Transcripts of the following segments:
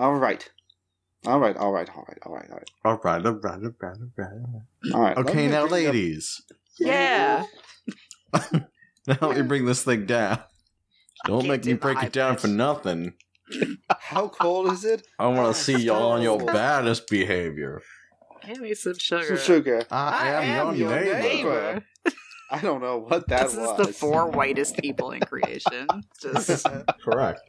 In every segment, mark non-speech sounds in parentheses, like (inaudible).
All right. All right, all right, all right, all right, all right. All right, all right, all right, all right. All right. Okay, now, bring up- ladies. Yeah. (laughs) Now let me bring this thing down. Don't make do me break high it down for nothing. How cold is it? I want to oh, see y'all on your baddest behavior. Give me some sugar. Some sugar. I, am, your, neighbor. neighbor. I don't know what that this was. is the four whitest people in creation. (laughs) Just, Correct.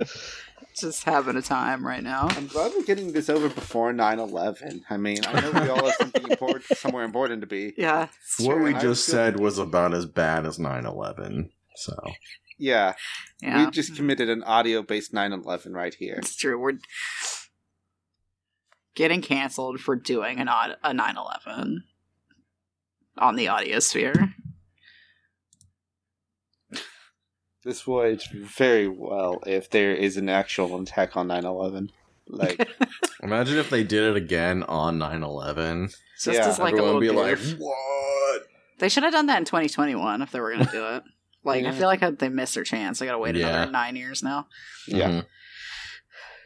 Just having a time right now. I'm glad we're getting this over before 9-11. I mean, I know we all have something important, somewhere important to be. (laughs) Yeah. What true. we just was said was about as bad as 9-11. So Yeah, yeah. we just committed an audio-based 9-11 right here. It's true. We're getting canceled for doing an odd, a 9/11 on the audiosphere. This will age very well if there is an actual attack on 9-11. Like, (laughs) imagine if they did it again on 9-11. Just Yeah, as like a little would be like, what? They should have done that in 2021 if they were going to do it. (laughs) Like, I feel like they missed their chance. They got to wait Yeah. another nine years now. yeah, Mhm.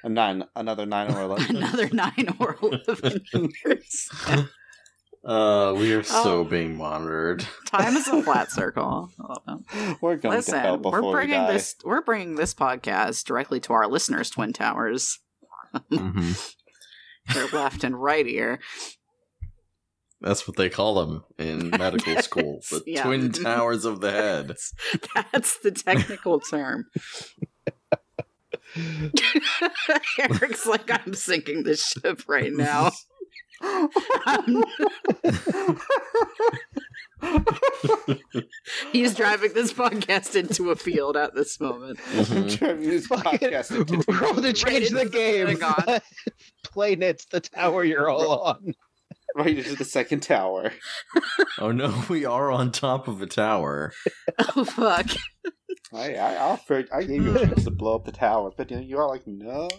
a nine, another 9 or 11. (laughs) another nine or 11 years. Uh, we are so Oh. being monitored. (laughs) Time is a flat circle. I love that. We're going to Listen, hell before we're we bringing die. this. We're bringing this podcast directly to our listeners' twin towers. (laughs) hmm Their left and right ear. That's what they call them in (laughs) medical school. The Yeah. twin towers of the head. That's the technical term. Eric's like, I'm sinking this ship right now. He's driving this podcast into a field at this moment. Mhm. Driving this podcast into- Roll to change into the the game. Pentagon. (laughs) Plain it's the tower you're all on. right into the second tower. (laughs) Oh no, we are on top of a tower. (laughs) Oh fuck! I, I offered, I gave you a chance to blow up the tower, but you know, you are like, no.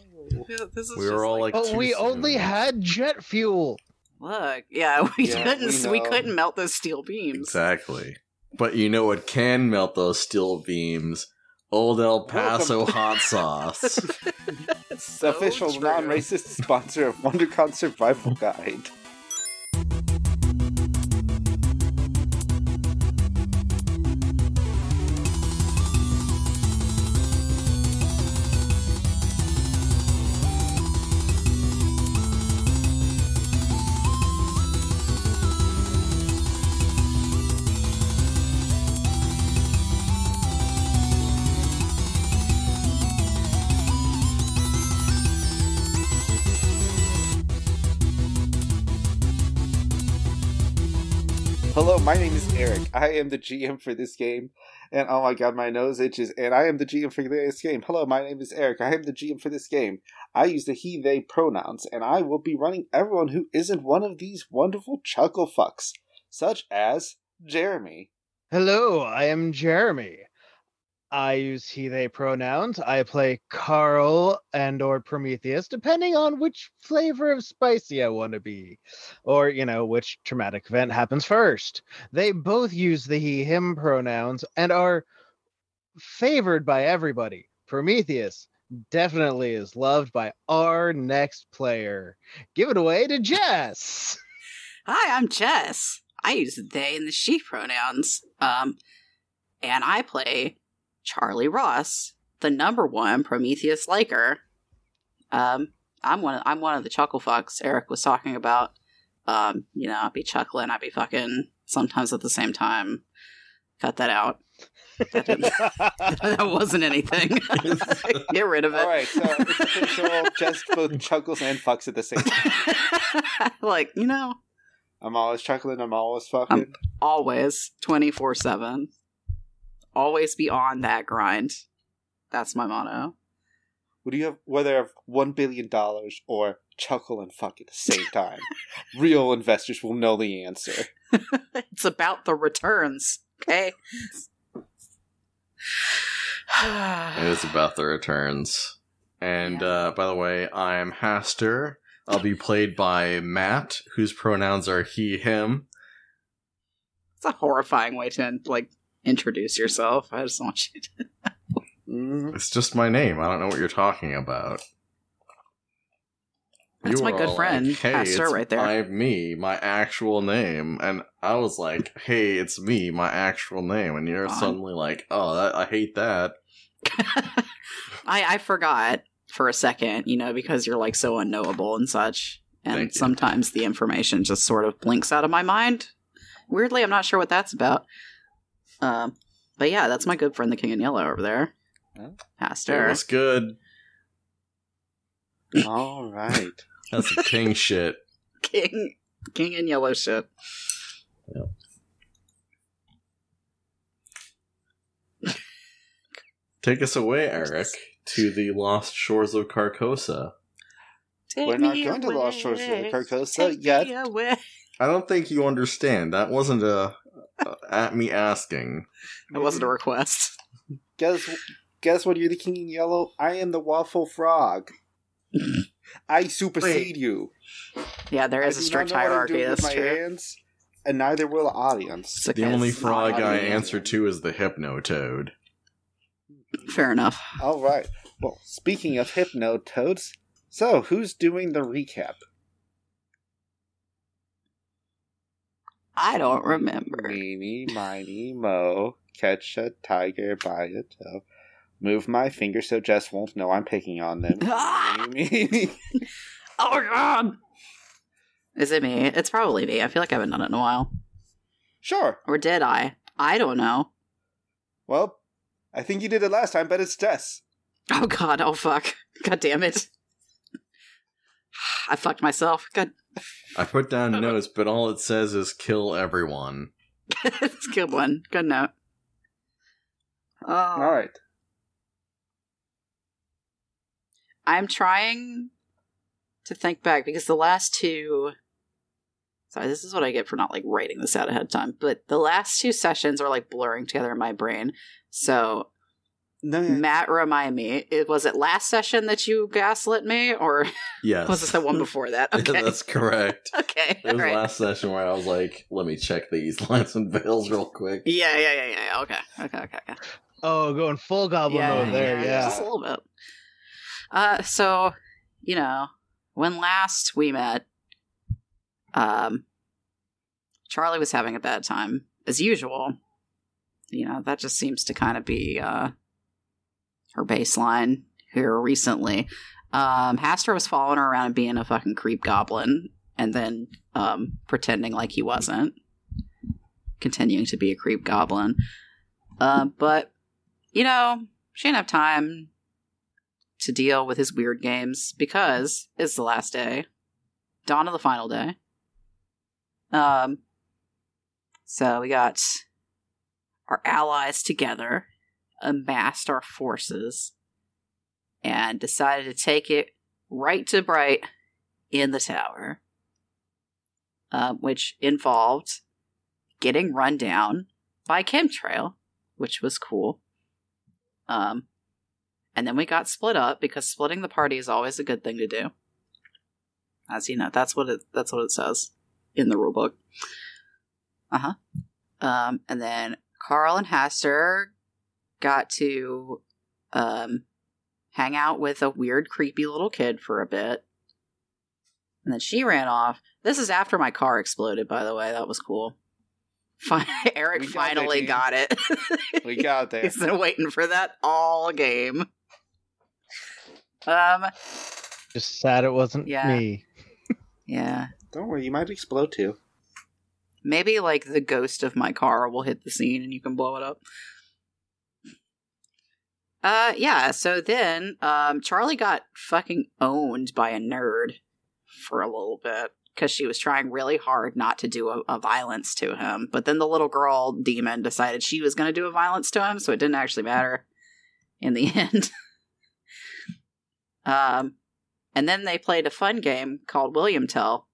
This is We were all like, But too we soon. only had jet fuel. look, yeah, (laughs) we Yeah, couldn't, we we, couldn't melt those steel beams. Exactly. But you know what can melt those steel beams? Old El Paso Welcome. hot (laughs) sauce. (laughs) It's the official true. non-racist sponsor of WonderCon Survival Guide. My name is Eric. I am the GM for this game. And oh my god, my nose itches. And I am the GM for this game. Hello, my name is Eric. I am the GM for this game. I use the he, they pronouns, and I will be running everyone who isn't one of these wonderful chuckle fucks, such as Jeremy. Hello, I am Jeremy. I use he they pronouns. I play Karl and or Prometheus, depending on which flavor of spicy I want to be. Or, you know, which traumatic event happens first. They both use the he him pronouns and are favored by everybody. Prometheus definitely is loved by our next player. Give it away to Jess. Hi, I'm Jess. I use they and the she pronouns. Um, and I play Charlie Ross, the number one Prometheus liker. Um, I'm one. Of, I'm one of the chuckle fucks Eric was talking about. Um, you know, I'd be chuckling, I'd be fucking sometimes at the same time. Cut that out. That, (laughs) that wasn't anything. (laughs) Get rid of it. All right, so it's (laughs) official. Just both chuckles and fucks at the same time. like you know, I'm always chuckling. I'm always fucking. I'm always 24 7 always be on that grind that's my motto Would you have whether have one billion dollars or chuckle and fuck at the same time? (laughs) Real investors will know the answer. (laughs) it's about the returns okay (sighs) It is about the returns. And Yeah. uh, by the way, I'm Hastur. I'll be played by Matt, whose pronouns are he, him. it's a horrifying way to end, like introduce yourself i just want you to Mm, It's just my name. I don't know what you're talking about. That's You my good friend, like, hey, Pastor, it's right there. my- me, my actual name, and I was like, "Hey, it's me, my actual name," and you're God. suddenly like, "Oh, that, I hate that." (laughs) I I forgot for a second, you know, because you're like so unknowable and such. And Thank you. sometimes the information just sort of blinks out of my mind. Weirdly, I'm not sure what that's about. Um, but yeah, that's my good friend, the King in Yellow over there. Huh? Pastor. was good. All right. (laughs) That's some king shit. King King in Yellow shit. Take us away, Eric, to the lost shores of Carcosa. Take We're not me going to the Lost Shores of Carcosa take yet. me away. I don't think you understand. That wasn't a, a Uh, at me asking. That wasn't a request. (laughs) Guess guess what? You're the king in yellow. I am the waffle frog. I supersede you. Yeah, there I is a do strict not know what I'm hierarchy. doing with That's my true. hands, and neither will the audience. It's okay, The only it's not frog I audio. answer to is the Hypno Toad. Fair enough. All right. Well, speaking of hypno toads, so who's doing the recap? I don't remember. Meeny, miny, mo. Catch a tiger by a toe. Move my finger so Jess won't know I'm picking on them. (laughs) Ah! (laughs) Oh god. Is it me? It's probably me. I feel like I haven't done it in a while. Sure. Or did I? I don't know. Well, I think you did it last time, but it's Jess. Oh god, oh fuck. God damn it. (sighs) I fucked myself. God I put down (laughs) notes, but all it says is kill everyone. it's a good one. Good note. Oh, All right. I'm trying to think back because the last two. Sorry, this is what I get for not like writing this out ahead of time. But the last two sessions are like blurring together in my brain. So No, Matt, remind me. It was it last session that you gaslit me, or Yes. was it the one before that? (laughs) Okay, That's correct. okay, It was all right. last session where I was like, let me check these lines and veils real quick. Yeah, yeah, yeah, yeah. Okay, okay, okay, okay. Oh, going full goblin mode there, yeah. just a little bit. Uh, so you know, when last we met, um, Charlie was having a bad time as usual. You know, that just seems to kind of be uh her baseline here recently. Um, Hastur was following her around and being a fucking creep goblin, and then um pretending like he wasn't, continuing to be a creep goblin. Uh, but you know, she didn't have time to deal with his weird games because it's the last day, dawn of the final day. Um, so we got our allies together, amassed our forces, and decided to take it right to Bright in the tower, um, which involved getting run down by Chemtrail, which was cool. Um, and then we got split up because splitting the party is always a good thing to do. As you know, that's what it that's what it says in the rulebook. Uh huh. Um, and then Karl and Hastur got to um hang out with a weird, creepy little kid for a bit. And then she ran off. This is after my car exploded, by the way. That was cool. (laughs) Fi- Eric got finally team. got it. We got (laughs) there. He's been waiting for that all game. Um, Just sad it wasn't Yeah. me. yeah. Don't worry, you might explode too. Maybe like the ghost of my car will hit the scene and you can blow it up. Uh yeah, so then um Charlie got fucking owned by a nerd for a little bit because she was trying really hard not to do a, a violence to him. But then the little girl demon decided she was going to do a violence to him, so it didn't actually matter in the (laughs) end. um and then they played a fun game called William Tell.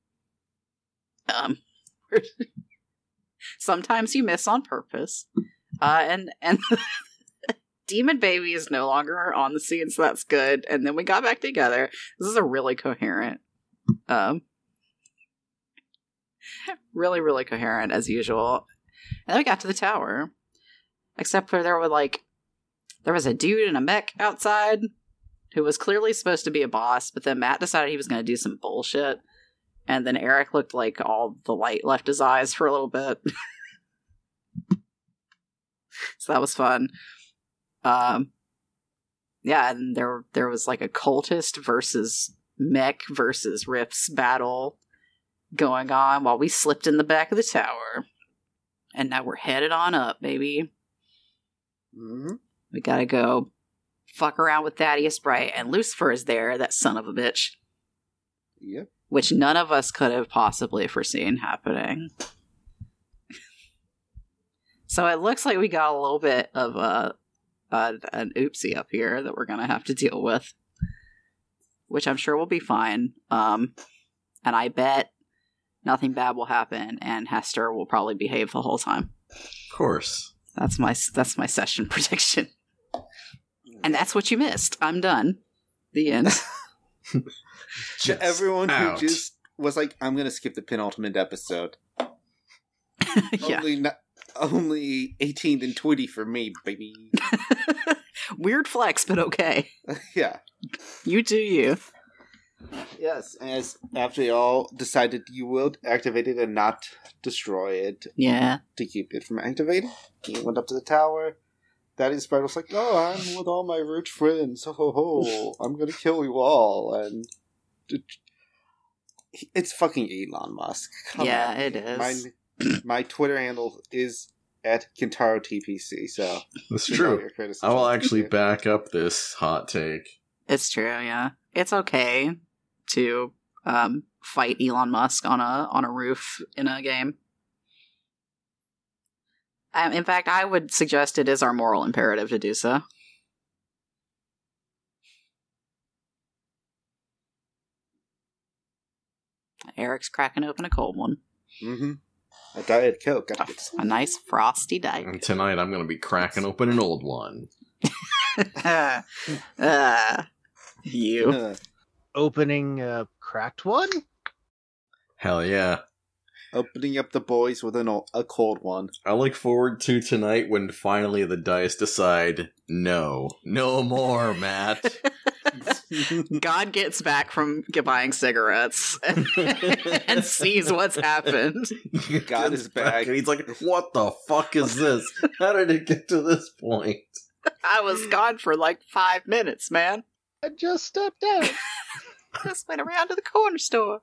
Um (laughs) sometimes you miss on purpose. Uh, and and (laughs) Demon Baby is no longer on the scene, so that's good. And then we got back together. This is a really coherent, um, (laughs) really really coherent as usual. And then we got to the tower, except for there were like there was a dude in a mech outside, who was clearly supposed to be a boss, but then Matt decided he was going to do some bullshit. And then Eric looked like all the light left his eyes for a little bit. (laughs) so that was fun. Um, yeah, and there there was like a cultist versus mech versus riffs battle going on while we slipped in the back of the tower. And now we're headed on up, baby. hmm We gotta go fuck around with Thaddeus Bright, and Lucifer is there, that son of a bitch, Yep. which none of us could have possibly foreseen happening. (laughs) so it looks like we got a little bit of a, a an oopsie up here that we're gonna have to deal with, which I'm sure will be fine. Um, and I bet nothing bad will happen, and Hastur will probably behave the whole time. Of course. That's my that's my session (laughs) prediction. And that's what you missed. I'm done. The end. (laughs) To everyone out. who just was like, I'm gonna skip the penultimate episode. (laughs) yeah. Only not, only 18 and 20 for me, baby. (laughs) Weird flex, but okay. (laughs) yeah. You do you. Yes, as after y'all decided you will activate it and not destroy it Yeah. to keep it from activating, he went up to the tower. Daddy Sprite was like, "Oh, I'm with all my rich friends. Ho ho ho! (laughs) I'm gonna kill you all." And it's fucking Elon Musk. Come yeah, on. it is. My (clears throat) my Twitter handle is at Kintaro TPC. So That's true. I will actually back up this hot take. It's true, yeah. It's okay to um fight Elon Musk on a on a roof in a game. Um, in fact, I would suggest it is our moral imperative to do so. Eric's cracking open a cold one. Mm-hmm. A diet coke. Gotta get A nice frosty diet. And tonight I'm going to be cracking open an old one. (laughs) uh, you. Uh, Opening a cracked one? Hell yeah. opening up the boys with an o- a cold one. I look forward to tonight when finally the dice decide no. No more, Matt. (laughs) (laughs) God gets back from buying cigarettes and, (laughs) and sees what's happened. (laughs) God is back. And he's like, what the fuck is this? How did it get to this point? I was gone for like five minutes, man. I just stepped out. Just went around to the corner store.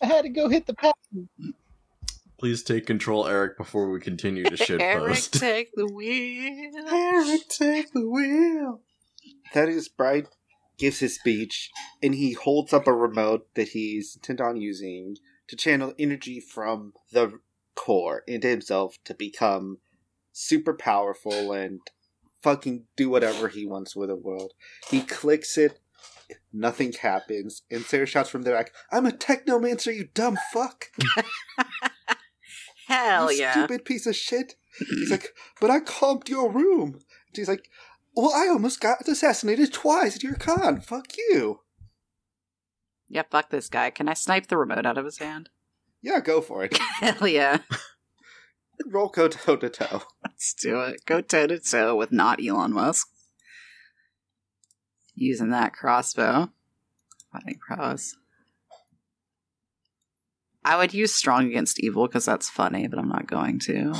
I had to go hit the pad. Please take control, Eric, before we continue to shitpost. Eric, (laughs) take the wheel. Eric, take the wheel. Thaddeus Bright gives his speech, and he holds up a remote that he's intent on using to channel energy from the core into himself to become super powerful and fucking do whatever he wants with the world. He clicks it, nothing happens, and Sarah shouts from the back, I'm a technomancer, you dumb fuck! (laughs) (laughs) Hell you yeah. stupid piece of shit. He's like, but I comped your room. And she's like, well, I almost got assassinated twice at your con. Fuck you. Yeah, fuck this guy. Can I snipe the remote out of his hand? Yeah, go for it. (laughs) Hell yeah. (laughs) Roll go toe to toe. Let's do it. Go toe to toe with not Elon Musk. Using that crossbow. Fighting prowess. I would use strong against evil because that's funny, but I'm not going to.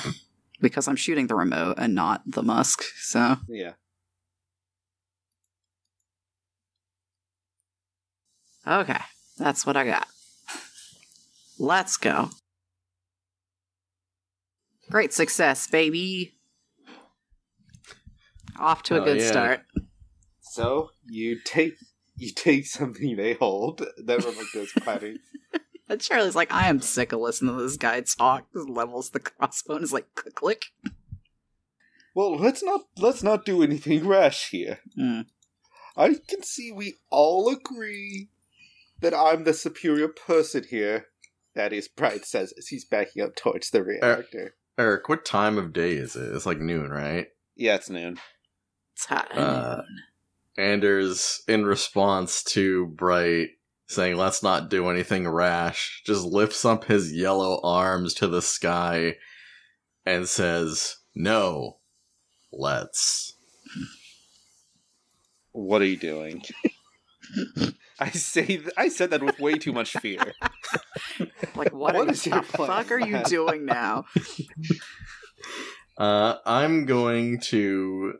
(laughs) because I'm shooting the remote and not the Musk, so. Yeah. Okay, that's what I got. Let's go. Great success, baby. Off to a Oh, good yeah. start. So you take you take something they hold. That remote goes clattering. And Charlie's like, I am sick of listening to this guy talk. Just levels the crossbow and is like, click, click. Well, let's not let's not do anything (laughs) rash here. Hmm. I can see we all agree that I'm the superior person here. That is Bright says as he's backing up towards the reactor. Eric, what time of day is it? It's like noon, right? Yeah, it's noon. It's hot. Uh, Anders, in response to Bright saying, let's not do anything rash, just lifts up his yellow arms to the sky and says, no, let's. What are you doing? (laughs) I say th- I said that with way too much fear. (laughs) Like, what, What are, is the your fuck are you doing now? (laughs) Uh, I'm going to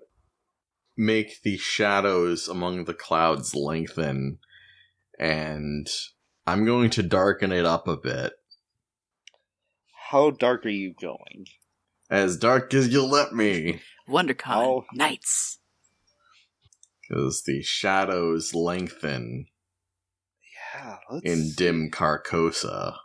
make the shadows among the clouds lengthen, and I'm going to darken it up a bit. How dark are you going? As dark as you'll let me. WonderCon Oh. Nights. Because the shadows lengthen Yeah, let's in dim Carcosa.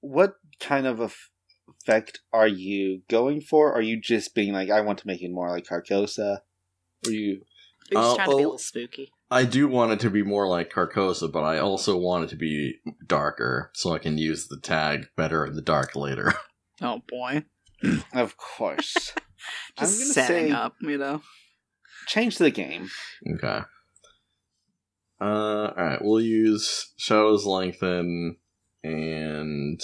What kind of eff- effect are you going for? Are you just being like, I want to make it more like Carcosa? Are you? You're Uh, trying to be a oh. little spooky. I do want it to be more like Carcosa, but I also want it to be darker, so I can use the tag better in the dark later. (laughs) Oh boy. (clears throat) Of course. (laughs) I'm Just gonna setting say- up, you know. Change the game. Okay. Uh, alright, we'll use Shadows Lengthen and.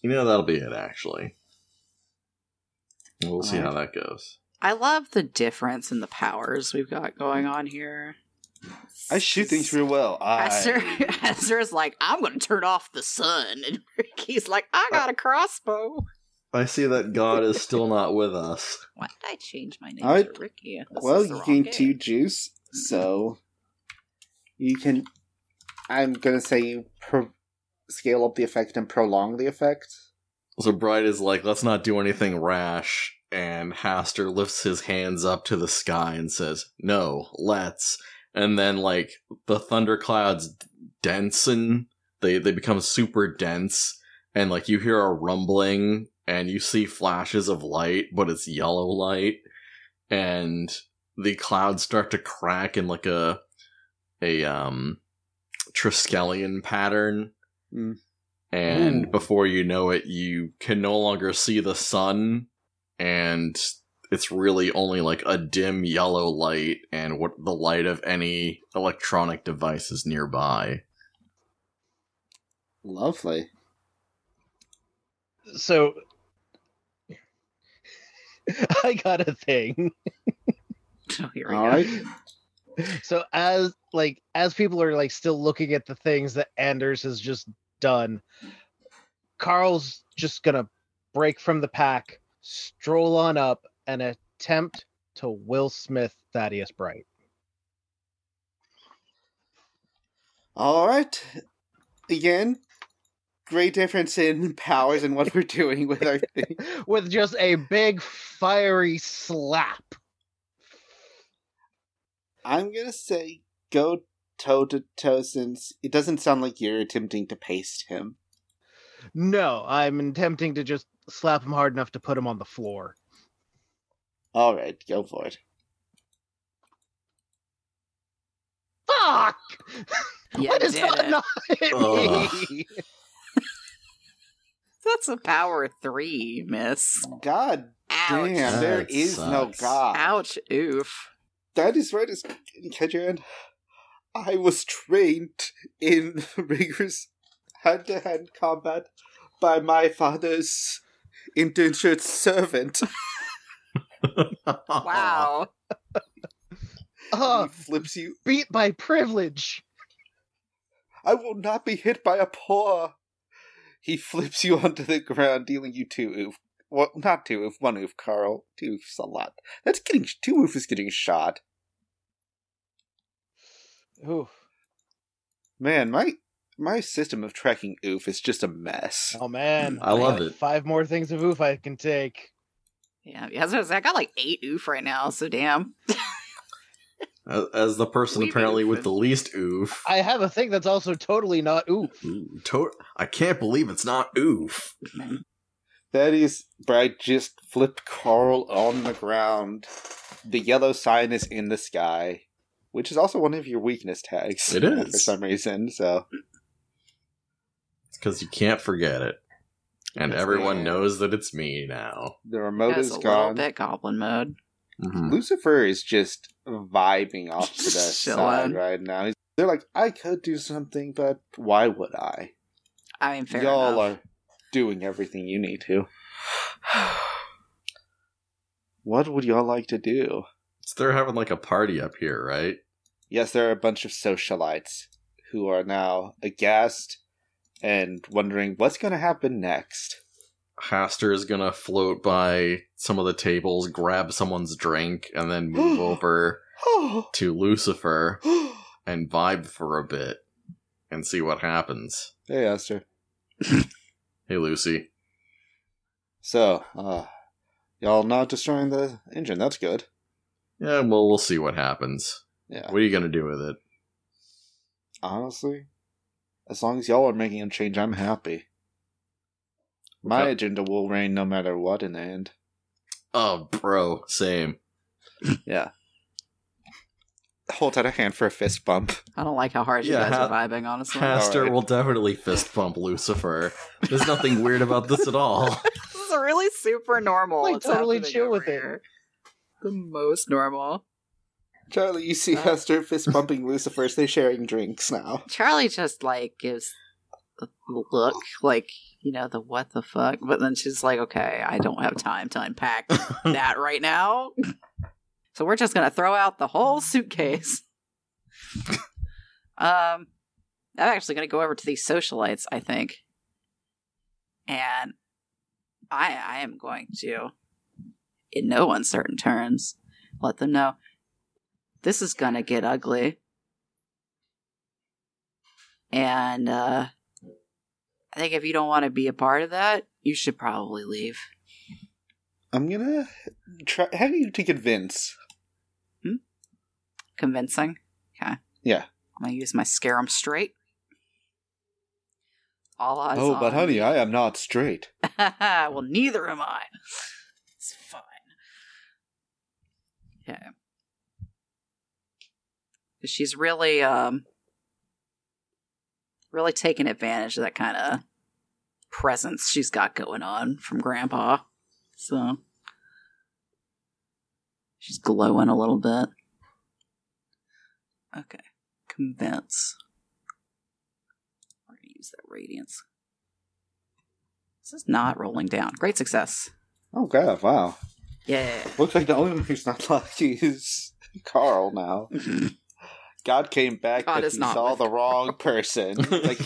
You know, that'll be it, actually. We'll see how that goes. I love the difference in the powers we've got going on here. I shoot things real well. Esther, I... Esther's (laughs) like, I'm going to turn off the sun. (laughs) And Ricky's like, I got a crossbow. I see that God is still not with us. (laughs) Why did I change my name I- to Ricky? This Well, you wrong gain game. two juice, so you can. I'm gonna say you pro- scale up the effect and prolong the effect. So Bright is like, let's not do anything rash. And Hastur lifts his hands up to the sky and says, no, let's. And then, like, the thunderclouds densen. They, they become super dense. And, like, you hear a rumbling and you see flashes of light, but it's yellow light. And the clouds start to crack in, like, a, a, um, Triskelion pattern. Mm. And Ooh. before you know it, you can no longer see the sun, and it's really only like a dim yellow light and what the light of any electronic devices nearby. Lovely. So (laughs) I got a thing. Oh, here we All go. right. So as like as people are like still looking at the things that Anders has just done, Karl's just gonna break from the pack, stroll on up, and attempt to Will Smith Thaddeus Bright. All right. Again, great difference in powers and what we're doing with our (laughs) thing. with just a big fiery slap. I'm gonna say go toe to toe since it doesn't sound like you're attempting to paste him. No, I'm attempting to just slap him hard enough to put him on the floor. All right, go for it. Fuck! You Why does that it. not hit me? That's a power three, miss. God Ouch. damn, there That is no. God. Ouch. Oof. That is right, as Kedran. I was trained in (laughs) rigorous hand to hand combat by my father's indentured servant. (laughs) Wow. (laughs) He ah, flips you. beat by privilege. I will not be hit by a paw. He flips you onto the ground, dealing you two oof. Well, not two oof, one oof, Karl. Two oof's a lot. That's getting two oof is getting shot. Oof. Man, my my system of tracking oof is just a mess. Oh man, I love got it. Five more things of oof I can take. Yeah, yeah, I, was gonna say, I got like eight oof right now, so damn. (laughs) As, as the person We've apparently with the least oof. I have a thing that's also totally not oof. To- I can't believe it's not oof. That is, Bright just flipped Karl on the ground. The yellow sign is in the sky, which is also one of your weakness tags. It uh, (laughs) for some reason. So Because you can't forget it. And Yes, everyone man. knows that it's me now. the remote That's is a little gone. bit goblin mode. Mhm. Lucifer is just vibing off to the (laughs) side right now. He's- They're like, I could do something, but why would I? I mean, fair Y'all enough. are doing everything you need to. (sighs) What would y'all like to do? So they're having like a party up here, right? Yes, there are a bunch of socialites who are now aghast and wondering what's going to happen next. Hastur is gonna float by some of the tables, grab someone's drink, and then (gasps) move over (gasps) to Lucifer (gasps) and vibe for a bit and see what happens. hey, Esther. Hey, Lucy. So, uh, y'all not destroying the engine. That's good. Yeah, well, we'll see what happens. Yeah. What are you gonna do with it? Honestly, as long as y'all are making a change, I'm happy. My Okay. agenda will reign no matter what in the end. Oh, bro, same. Yeah. Hold out a hand for a fist bump. I don't like how hard you Yeah, guys are vibing, honestly. Hastur Alright. will definitely fist bump Lucifer. There's nothing weird about this at all. (laughs) this is really super normal. Like, totally chill over with it. here. The most normal. Charlie, you see Uh. Hastur fist bumping Lucifer as they're sharing drinks now. Charlie just like gives a look, like you know the what the fuck, but then she's like, "Okay, I don't have time to unpack (laughs) that right now." so we're just gonna throw out the whole suitcase. (laughs) um, I'm actually gonna go over to these socialites, I think, and I I am going to, in no uncertain terms, let them know this is gonna get ugly. And uh I think if you don't want to be a part of that, you should probably leave. I'm gonna try. How do you to convince? Convincing. Okay. Yeah. I'm gonna use my scare 'em straight. All eyes oh, but honey, I am not straight. (laughs) well, neither am I. It's fine. Okay. She's really, um, really taking advantage of that kind of presence she's got going on from Grandpa. So she's glowing a little bit. Okay, convince. We're gonna use that radiance. This is not rolling down. Great success. Oh god, wow. Yeah. Looks like the only one who's not (laughs) lucky is Karl now. (laughs) God came back, God but he not saw the wrong person. (laughs) like,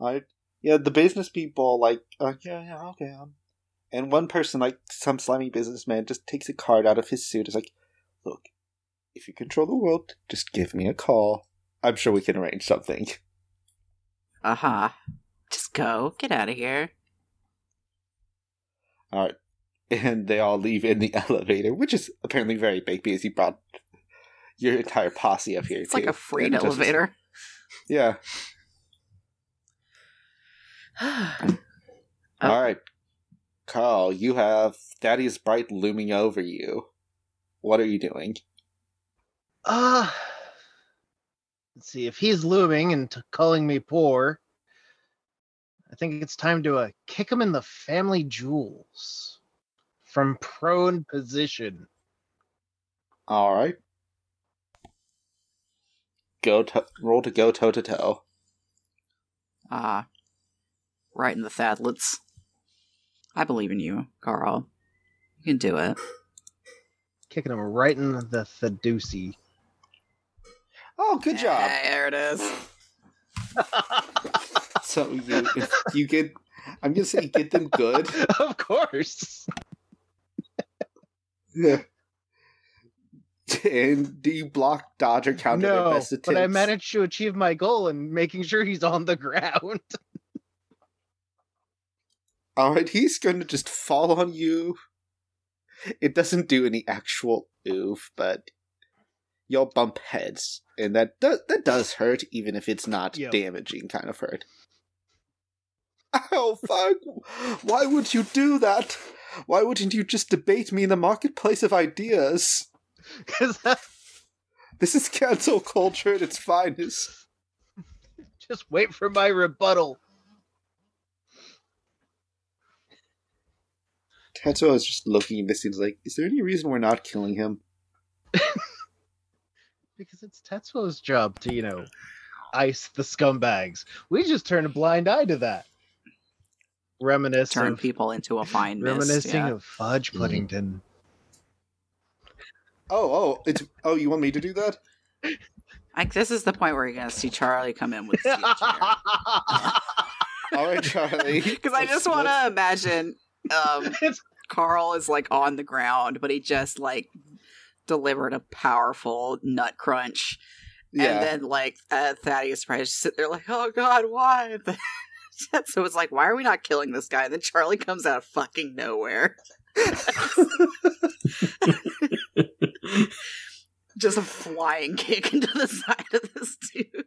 I yeah, the business people like, uh, yeah, yeah, okay. Um, and one person, like some slimy businessman, just takes a card out of his suit. Is like, look, if you control the world, just give me a call. I'm sure we can arrange something. Aha. Just go. Get out of here. All right. And they all leave in the (laughs) elevator, which is apparently very big because he brought your entire posse up here. It's like a freight And just- elevator. (laughs) Yeah. (sighs) Oh. All right. Karl, you have Thaddeus Bright looming over you. What are you doing? Uh, let's see. If he's looming and t- calling me poor, I think it's time to uh, kick him in the family jewels from prone position. All right. Go to- roll to go toe to toe. Ah. right in the thadlets. I believe in you, Karl. You can do it. Kicking him right in the Thadusi. Oh, good job. Hey, there it is. (laughs) So you you get I'm gonna say get them good. (laughs) of course. Yeah. And do you block, dodge, or counter their No, best attempts? but I managed to achieve my goal in making sure he's on the ground. (laughs) All right, he's going to just fall on you. It doesn't do any actual oof, but you'll bump heads, and that does that does hurt, even if it's not Yep. damaging kind of hurt. Oh fuck! Why would you do that? Why wouldn't you just debate me in the marketplace of ideas? (laughs) Because This is cancel culture at its finest. just wait for my rebuttal. Tetsuo is just looking at this. He's like, "Is there any reason we're not killing him?" (laughs) Because it's Tetsuo's job to, you know, ice the scumbags. We just turn a blind eye to that. Reminiscing, turn people into a fine mist. reminiscing yeah. of Fudge Mhm. Puddington. Oh, oh, oh, it's oh, you want me to do that? Like this is the point where you're gonna see Charlie come in with steel chair. (laughs) All right, Charlie. (laughs) Because I just want to imagine um, (laughs) Karl is like on the ground, but he just like delivered a powerful nut crunch, Yeah. and then like uh, Thaddeus Price just sit there like, "Oh God, why?" so it's like, why are we not killing this guy? And then Charlie comes out of fucking nowhere, (laughs) just a flying kick into the (laughs) side of this dude.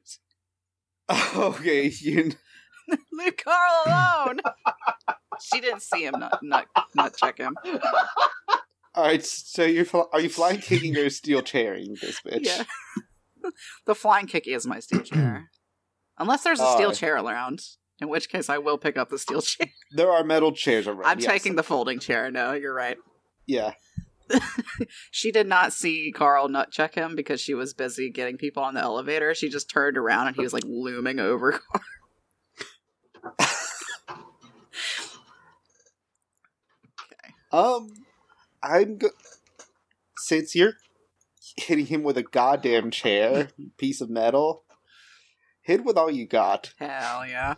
(laughs) okay, you. Leave Karl alone. she didn't see him not not not check him. All right, so you're fl- are you flying kicking or steel chairing this bitch? Yeah. the flying kick is my steel (clears throat) chair. Unless there's a steel chair around, in which case I will pick up the steel chair. There are metal chairs around. I'm yes. taking the folding chair. No, you're right. Yeah. (laughs) She did not see Karl nut check him because she was busy getting people on the elevator. She just turned around and he was like looming over Karl. (laughs) Um, I'm go- since you're hitting him with a goddamn chair, (laughs) piece of metal. Hit with all you got. Hell yeah.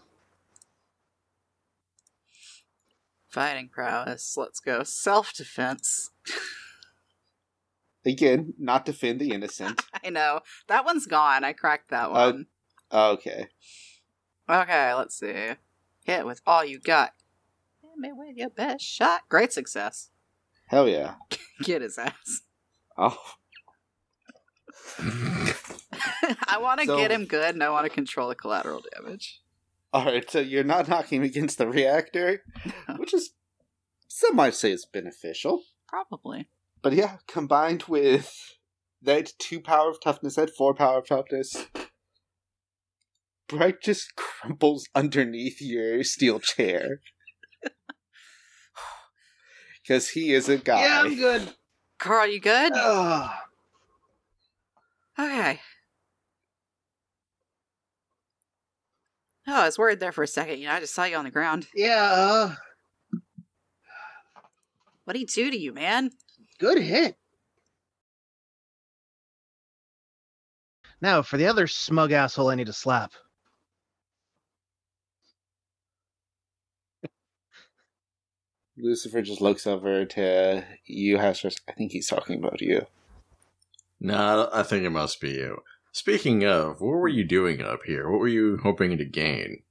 Fighting prowess. Let's go. Self defense. Again, not defend the innocent. (laughs) I know. That one's gone. I cracked that Uh, one. Okay. Okay, let's see. Hit with all you got. Hit me with your best shot. Great success. Hell yeah. (laughs) Get his ass. Oh, (laughs) I want to So- get him good and I want to control the collateral damage. all right. So you're not knocking against the reactor, which is some might say is beneficial. Probably. But yeah, combined with that two power of toughness, that four power of toughness, Bright just (laughs) crumples underneath your steel chair. (sighs) Because he is a guy. Yeah, I'm good. Karl, you good? Ugh. Okay. Oh, I was worried there for a second. You know, I just saw you on the ground. yeah, uh, What'd he do to you, man? Good hit. Now, for the other smug asshole I need to slap. (laughs) Lucifer just looks over to you, Hastur. I think he's talking about you. No, I think it must be you. Speaking of, what were you doing up here? What were you hoping to gain?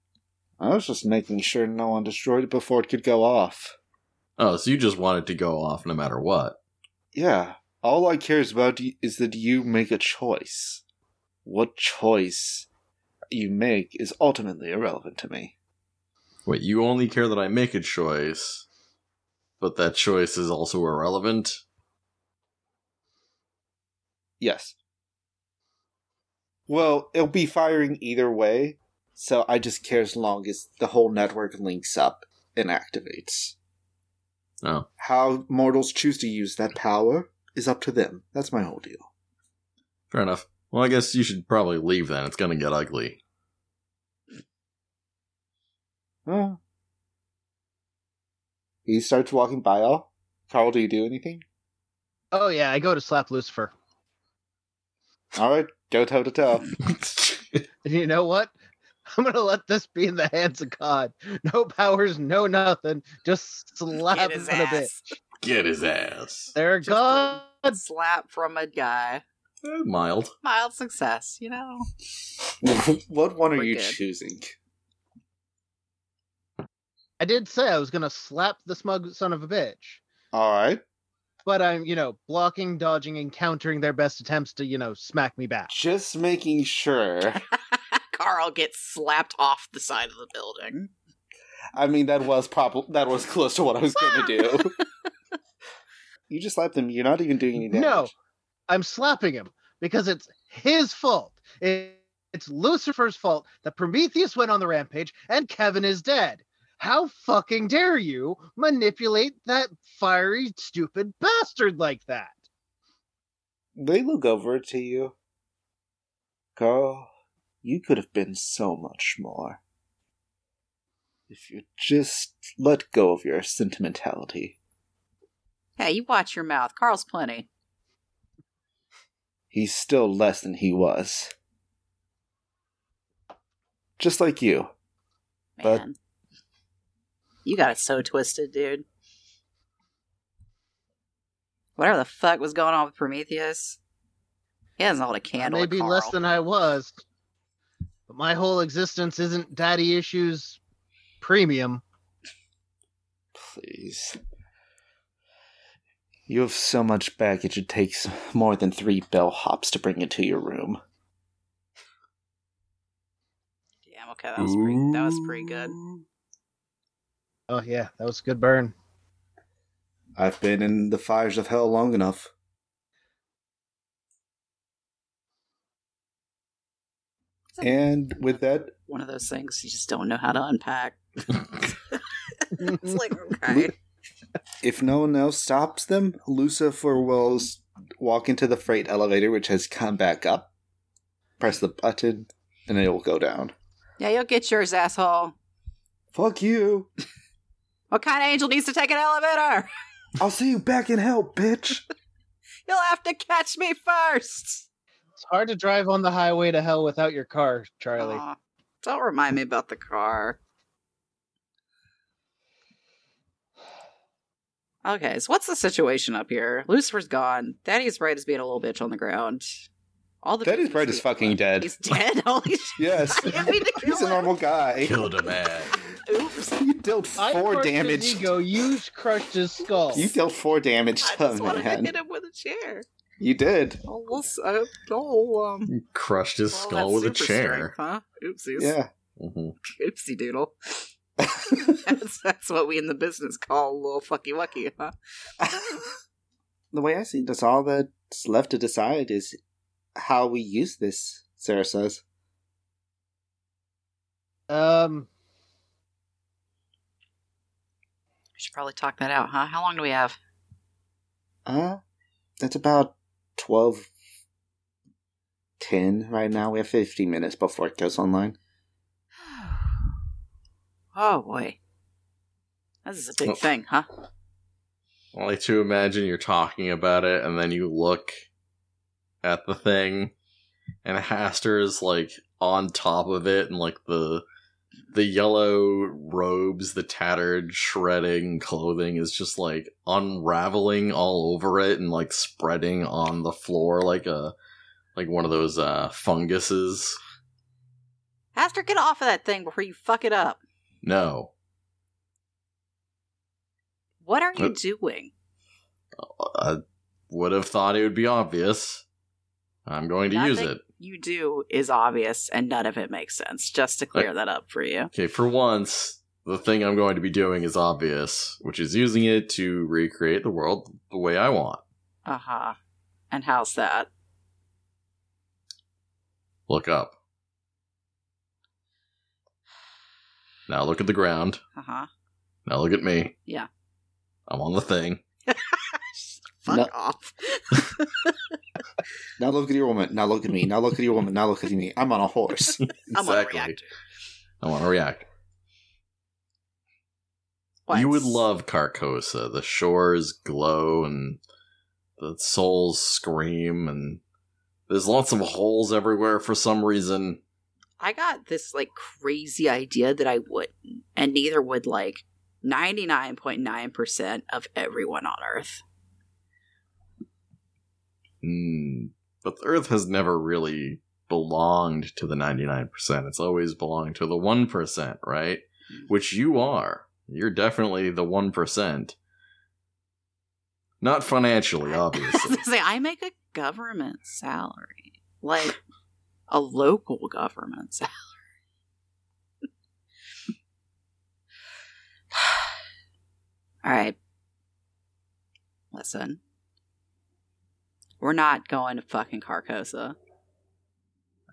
I was just making sure no one destroyed it before it could go off. Oh, so you just wanted to go off no matter what. Yeah, all I care about is that you make a choice. What choice you make is ultimately irrelevant to me. Wait, you only care that I make a choice, but that choice is also irrelevant? Yes. Well, it'll be firing either way, so I just care as long as the whole network links up and activates. Oh. How mortals choose to use that power is up to them. That's my whole deal. Fair enough. Well, I guess you should probably leave then. It's gonna get ugly. Huh. He starts walking by all. Karl, do you do anything? Oh, yeah, I go to slap Lucifer. Alright, go toe to toe. (laughs) You know what? (laughs) I'm gonna let this be in the hands of God. No powers, no nothing. Just slap Get him his a bit. get his ass. There, Just God. a slap from a guy. Eh, mild. Mild success, you know. (laughs) what one are We're you good. choosing? I did say I was gonna slap the smug son of a bitch, Alright. but I'm, you know, blocking, dodging, and countering their best attempts to, you know, smack me back. Just making sure. (laughs) Karl gets slapped off the side of the building. I mean, that was probably that was close to what I was going to do. (laughs) you just slapped him. You're not even doing any damage. No, I'm slapping him because it's his fault. It- it's Lucifer's fault that Prometheus went on the rampage and Kevin is dead. How fucking dare you manipulate that fiery, stupid bastard like that? They look over to you. Karl, you could have been so much more. If you just let go of your sentimentality. Hey, you watch your mouth. Karl's plenty. He's still less than he was. Just like you. But- Man. you got it so twisted, dude. Whatever the fuck was going on with Prometheus, he doesn't hold a candle. may to be less than I was, but my whole existence isn't daddy issues premium. Please. You have so much baggage it takes more than three bellhops to bring it to your room. Damn. Okay, that was pretty. That was pretty good. Oh yeah, that was a good burn. I've been in the fires of hell long enough. And with that, One of those things you just don't know how to unpack. (laughs) it's like okay. if no one else stops them, Lucifer will walk into the freight elevator, which has come back up, press the button, and it will go down. Yeah, you'll get yours, asshole. Fuck you! (laughs) What kind of angel needs to take an elevator? I'll see you back in hell, bitch! (laughs) You'll have to catch me first. It's hard to drive on the highway to hell without your car, Charlie. Aw, don't remind me about the car. Okay, so what's the situation up here? Lucifer's gone. Daddy's Bright is being a little bitch on the ground. All the Daddy's pieces Bright is he's- fucking dead. He's dead. (laughs) Holy shit! Yes, (laughs) mean to (laughs) kill he's a normal guy. Killed a man. Oops. You dealt four crushed damage. His ego, you crushed his skull. You dealt four damage I to just a wanted to man. hit him with a chair. You did. Oh, we'll, s- uh, oh um, Crushed his well, skull with a chair. strength, huh? Oopsies. Yeah. Mhm. Oopsie doodle. (laughs) that's, that's what we in the business call a little fucky wucky, huh? (laughs) the way I see it, that's all that's left to decide is how we use this, Sarah says. um, We should probably talk that out, huh? How long do we have? Uh, that's about 12 10 right now. We have 15 minutes before it goes online. (sighs) Oh boy. This is a big Oh. thing, huh? Only to imagine you're talking about it, and then you look at the thing, and Hastur is like on top of it, and like the the yellow robes, the tattered, shredding clothing is just like unraveling all over it and like spreading on the floor like a like one of those uh funguses. Hastur, get off of that thing before you fuck it up. No, What are you Uh, doing? I would have thought it would be obvious. I'm going to use Nothing it. You do is obvious, and none of it makes sense. Just to clear that up for you. Okay, for once, the thing I'm going to be doing is obvious, which is using it to recreate the world the way I want. Uh huh. And how's that? Look up. Now look at the ground. Uh huh. Now look at me. Yeah. I'm on the thing. (laughs) Fuck No. off. (laughs) Now look at your woman. Now look at me. Now look at your woman. Now look at me. I'm on a horse. (laughs) I'm on a reactor. I want to react. What? You would love Carcosa. The shores glow and the souls scream and there's lots of holes everywhere for some reason. I got this like crazy idea that I wouldn't, and neither would like 99.9% of everyone on Earth. Hmm. But the Earth has never really belonged to the 99%. It's always belonged to the 1%, right? Which you are. You're definitely the 1%. Not financially, (laughs) obviously. say, I make a government salary. Like a local government salary. (sighs) All right. Listen. We're not going to fucking Carcosa.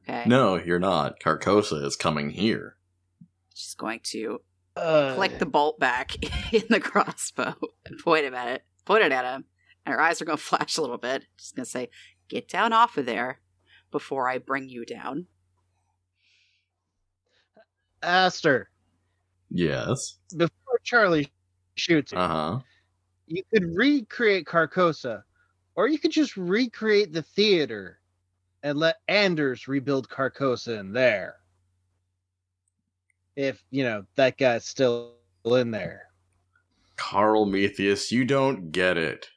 Okay? no, you're not. Carcosa is coming here. She's going to uh, click the bolt back (laughs) in the crossbow and (laughs) point him at it, point it at him, and her eyes are going to flash a little bit. She's going to say, "Get down off of there before I bring you down." Hastur, Yes. before Charlie shoots you, Uh huh. you could recreate Carcosa, or you could just recreate the theater and let Anders rebuild Carcosa in there. If you know that guy's still in there. Karl Methius, you don't get it.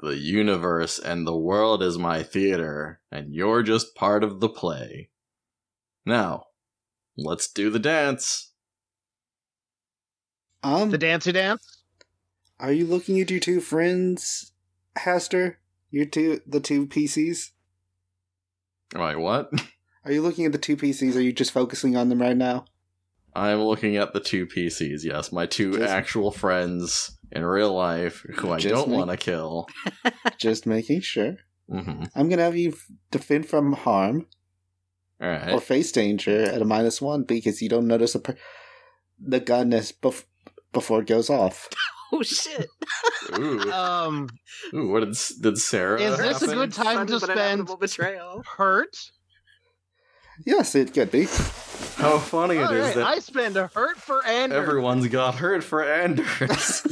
The universe and the world is my theater, and you're just part of the play. Now, let's do the dance. Um, The dancey dance. are you looking at your two friends, Hastur? Your two, the two PCs. Wait, what? (laughs) Are you looking at the two PCs? Are you just focusing on them right now? I'm looking at the two PCs, yes, my two Just- actual friends in real life who I don't want to kill. (laughs) just making sure. hmm I'm gonna have you defend from harm or face danger at a minus one because you don't notice a per- the gun is bef- before it goes off. (laughs) (laughs) Oh shit! Ooh. Um, Ooh, what did, did Sarah Is this a good time to spend inevitable betrayal. hurt? Yes, it could be. How funny it All is right, that I spend a hurt for Anders. everyone's got hurt for Anders.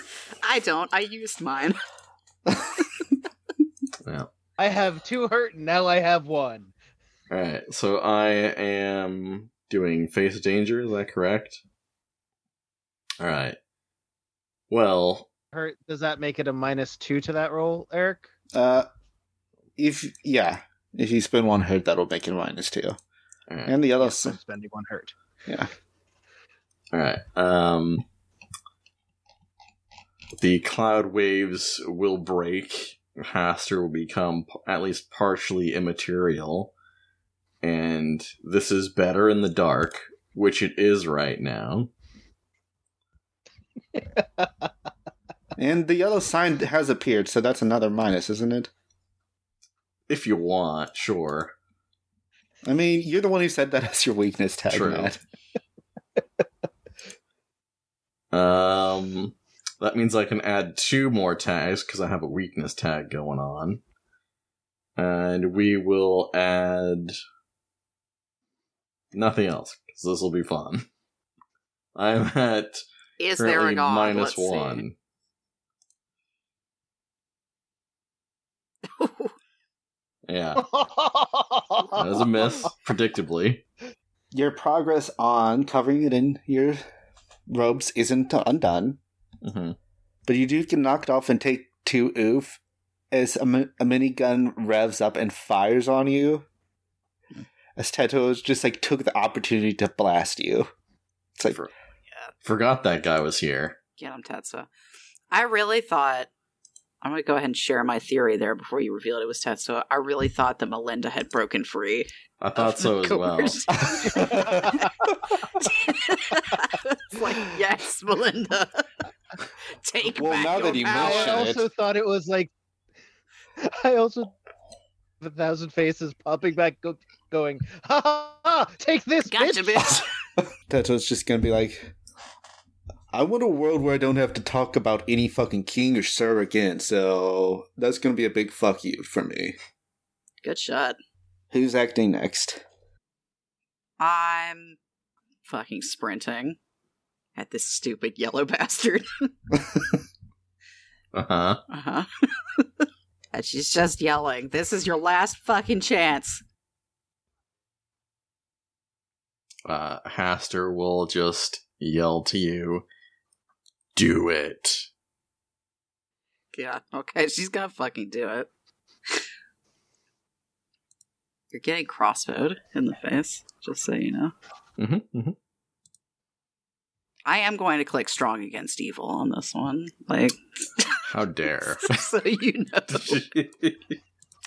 (laughs) I don't. I used mine. (laughs) yeah. I have two hurt, and now I have one. Alright, so I am doing face danger, is that correct? Alright. Well, Hurt. Does that make it a minus two to that roll, Eric? Uh, if yeah, if you spend one hurt, that'll make it minus two, alright. and the other. Yes, I'm spending one hurt. yeah. Alright. Um the cloud waves will break. Hastur will become at least partially immaterial. And this is better in the dark, which it is right now. And the yellow sign has appeared, so that's another minus, isn't it? If you want, sure. I mean, you're the one who said that as your weakness tag, True. Matt. (laughs) Um, that means I can add two more tags because I have a weakness tag going on. And we will add nothing else because this will be fun. (laughs) I'm at Is there a currently god? minus Let's see. one. Yeah, that was a miss, (laughs) predictably. Your progress on covering it in your robes isn't undone, hmm but you do get knocked off and take two oof as a, mi- a minigun revs up and fires on you. As Tetsuo just like took the opportunity to blast you. It's like For- Forgot that guy was here. Get him, Tetsuo. I really thought. I'm going to go ahead and share my theory there before you revealed it was Tetsuo. I really thought that Melinda had broken free. I thought so as well. coercion. (laughs) it's like, yes, Melinda. Take Well, back now your that you power. mention I it. also thought it was like. (laughs) I also. A thousand faces popping back, go, going, ha ha ha! Take this, Gotcha, bitch! bitch. (laughs) Tetsuo's just gonna be like, I want a world where I don't have to talk about any fucking king or sir again, so that's gonna be a big fuck you for me. Good shot. Who's acting next? I'm fucking sprinting at this stupid yellow (laughs) bastard. (laughs) Uh huh. Uh huh. (laughs) and she's just yelling, This is your last fucking chance. uh, Hastur will just yell to you, "Do it!" Yeah, okay, she's gonna fucking do it. You're getting crossbowed in the face, just so you know. Mm-hmm, mm-hmm. I am going to click strong against evil on this one. Like, How dare! (laughs) so you know.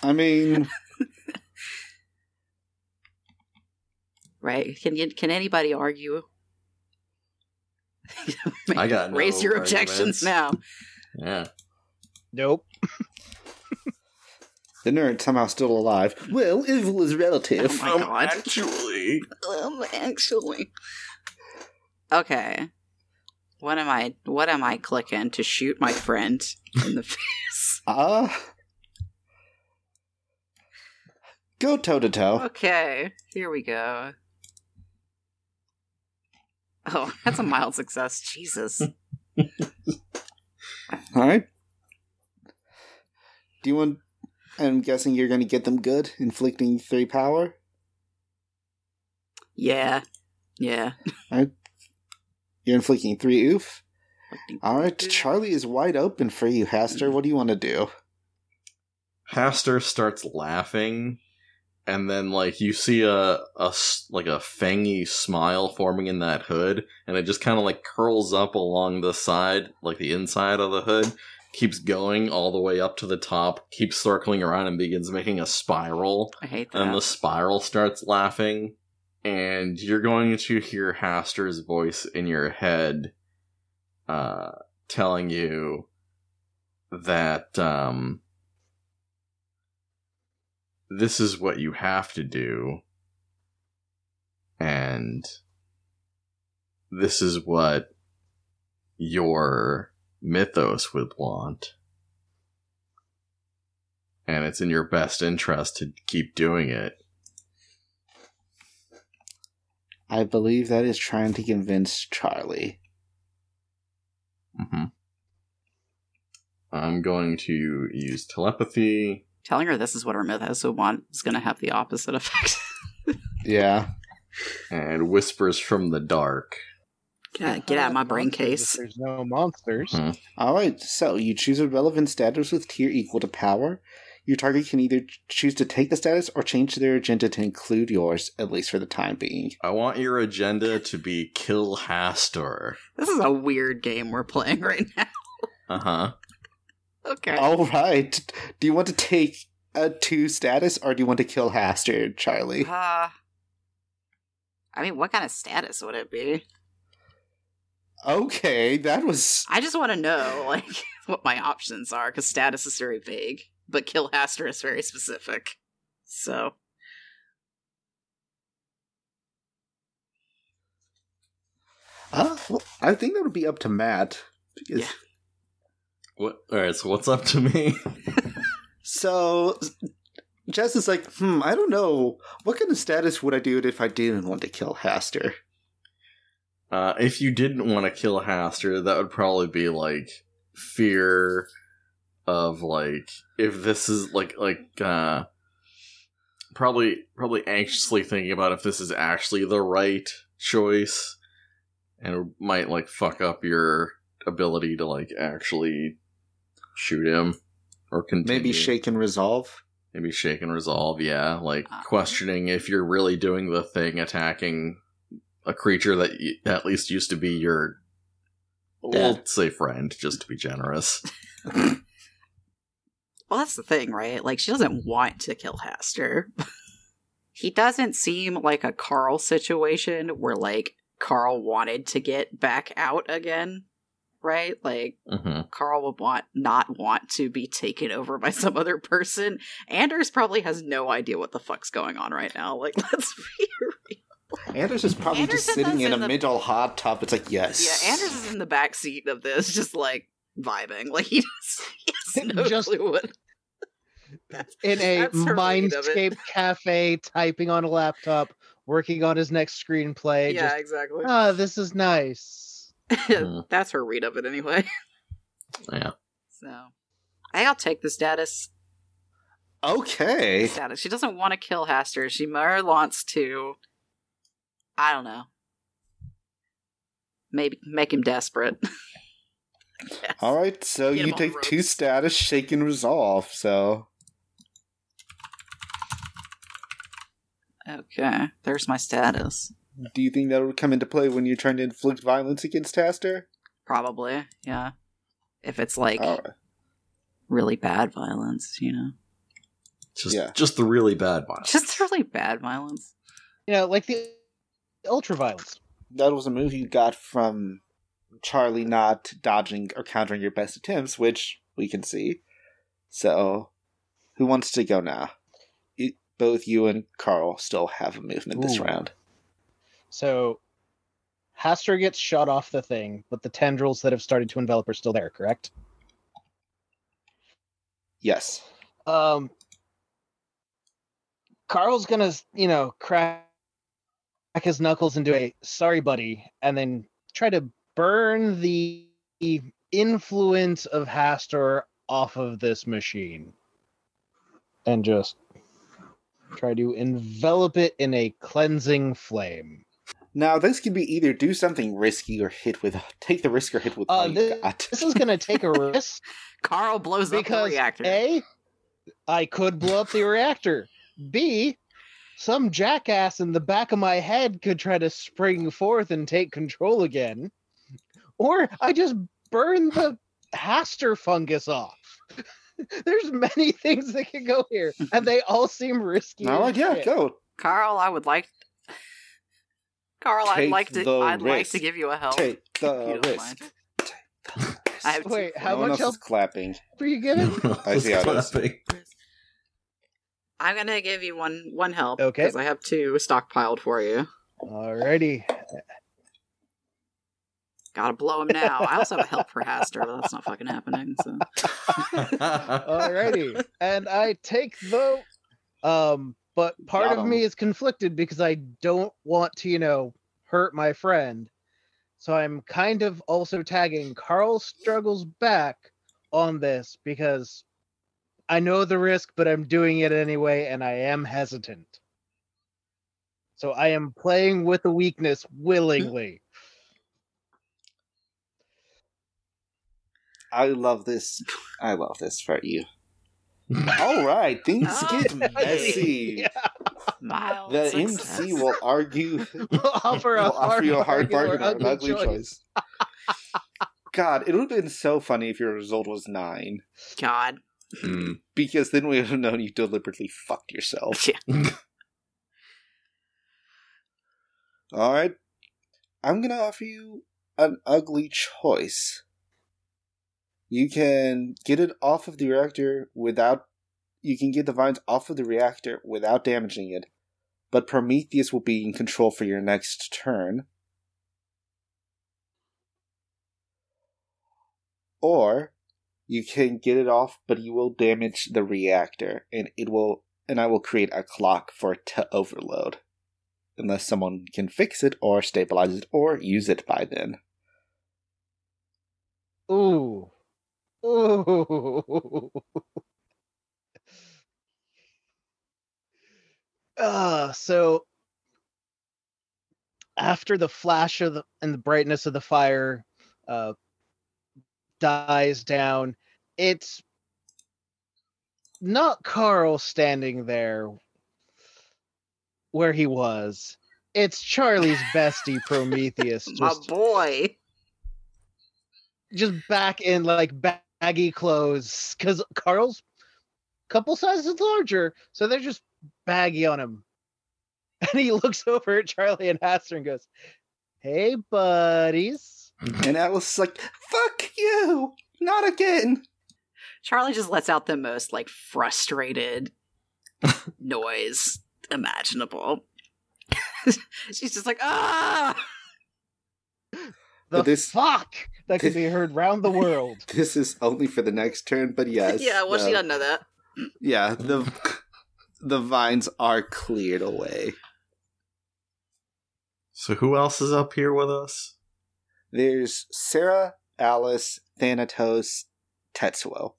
I mean, (laughs) Right? Can you can anybody argue? (laughs) I got no Raise your arguments. objections now. yeah. Nope. (laughs) the nerd somehow still alive. Well, evil is relative. Oh my God. actually, Um, actually. Okay. What am I what am I clicking to shoot my friend in the (laughs) face? Ah. go toe to toe. Okay, here we go. Oh, (laughs) that's a mild success. Jesus. (laughs) All right. Do you want? I'm guessing you're going to get them good, inflicting three power. Yeah. Yeah. You're inflicting three oof. All right, Charlie is wide open for you, Hastur. What do you want to do? Hastur starts laughing, and then like you see a, a like a fangy smile forming in that hood, and it just kind of like curls up along the side, like the inside of the hood, keeps going all the way up to the top, keeps circling around, and begins making a spiral. I hate that. And the spiral starts laughing, and you're going to hear Hastur's voice in your head, uh, telling you that um, this is what you have to do, and this is what your mythos would want. And it's in your best interest to keep doing it. I believe that is trying to convince Charlie. hmm I'm going to use telepathy. Telling her this is what her mythos would want is going to have the opposite effect. (laughs) Yeah. and whispers from the dark. get, out, get out of my brain case. There's no monsters. Hmm. All right. So you choose a relevant status with tier equal to power. Your target can either choose to take the status or change their agenda to include yours, at least for the time being. I want your agenda to be kill Hastur. This is a weird game we're playing right now. Uh huh. Okay. All right. Do you want to take a two status or do you want to kill Hastur, Charlie? Uh, I mean, what kind of status would it be? Okay, that was I just want to know, (laughs) like, what my options are, because status is very vague, but kill Hastur is very specific. So, Uh, well, I think that would be up to Matt. Because, Yeah. What? All right. So what's up to me? (laughs) So, Jess is like, hmm, I don't know. What kind of status would I do if I didn't want to kill Hastur? Uh, if you didn't want to kill Hastur, that would probably be like fear of like if this is like like uh probably probably anxiously thinking about if this is actually the right choice and it might like fuck up your ability to like actually shoot him or continue. Maybe shake and resolve? maybe shake and resolve yeah like Uh. questioning if you're really doing the thing attacking a creature that y- at least used to be your we'll say friend just to be generous (laughs) (laughs) well, that's the thing, right? Like, she doesn't want to kill Hastur. (laughs) he doesn't seem like a Karl situation where, like, Karl wanted to get back out again, right? Like, hmm Karl would want not want to be taken over by some other person. Anders probably has no idea what the fuck's going on right now. Like, (laughs) let's be real. Anders is probably just sitting is in a in the- middle hot tub. It's like, yes. Yeah, Anders is in the back seat of this, just like vibing. Like he, just, (laughs) he has no Just- clue what. (laughs) That's, In a That's her read of it. Mindscape cafe, typing on a laptop, working on his next screenplay. yeah, Just, exactly. ah, this is nice. Mhm. (laughs) That's her read of it anyway. (laughs) yeah So I think I'll take the status. Okay. Status. She doesn't want to kill Hastur. She more wants to. I don't know. Maybe make him desperate. Yes. (laughs) All right, so Get you take two status, shake and resolve. So, Okay, there's my status. Do you think that would come into play when you're trying to inflict violence against Hastur? Probably, yeah. If it's like All right. really bad violence, you know. just Yeah. just the really bad violence Just really bad violence. You know, like the ultra violence. That was a move you got from Charlie not dodging or countering your best attempts, which we can see. So, who wants to go now? Both you and Karl still have a movement this round. So, Hastur gets shot off the thing, but the tendrils that have started to envelop are still there, correct? Yes. Um, Karl's gonna, you know, crack his knuckles into a sorry buddy and then try to burn the influence of Hastur off of this machine. And just try to envelop it in a cleansing flame. Now this can be either do something risky or hit with take the risk or hit with Uh, this, got. this is going to take a (laughs) risk Karl blows up the reactor. A, I could blow up the reactor. B, some jackass in the back of my head could try to spring forth and take control again. Or I just burn the Hastur fungus off. (laughs) There's many (laughs) things that can go here, and they all seem risky. All as right, yeah, go. Karl, I would like. Karl, I'd like to. the I'd like to give you a help. Take (laughs) if you the risk. Take the risk. I have Wait, two- how no much else help clapping. are you giving? (laughs) I see how it is. Clapping. I'm gonna give you one one help. Okay. Because I have two stockpiled for you. Alrighty. Gotta blow him now. I also have a help for Hastur, but that's not fucking happening. So (laughs) Alrighty. and I take the um but part Got of me is conflicted because I don't want to, you know, hurt my friend. So I'm kind of also tagging Karl struggles back on this because I know the risk, but I'm doing it anyway, and I am hesitant. So I am playing with the weakness willingly. I love this. I love this for you. All right, things Oh, get (laughs) messy. Yeah. mild The success. MC will argue. offer (laughs) a will offer you a hard bargain bargain or or an ugly choice. God, it would have been so funny if your result was nine, God. Hmm. because then we would have known you deliberately fucked yourself. Yeah. (laughs) All right, I'm gonna offer you an ugly choice. You can get it off of the reactor without. You can get the vines off of the reactor without damaging it, but Prometheus will be in control for your next turn. Or you can get it off, but you will damage the reactor, and it will, and I will create a clock for it to overload, unless someone can fix it or stabilize it or use it by then. Ooh. Ooh. (laughs) Uh, so after the flash of the and the brightness of the fire uh dies down, it's not Karl standing there where he was. It's Charlie's bestie Prometheus (laughs) My boy. just back in like baggy clothes because Karl's a couple sizes larger, so they're just baggy on him. (laughs) And he looks over at Charlie and Hastur and goes, "Hey, buddies." And (laughs) I was like, "Fuck you, not again." Charlie just lets out the most like frustrated (laughs) noise imaginable. She's just like, ah! The But this- fuck that could be heard round the world. (laughs) This is only for the next turn, but yes. (laughs) yeah, well, she the- doesn't know that. Yeah, the (laughs) the vines are cleared away. So who else is up here with us? There's Sarah, Alice, Thanatos, Tetsuo.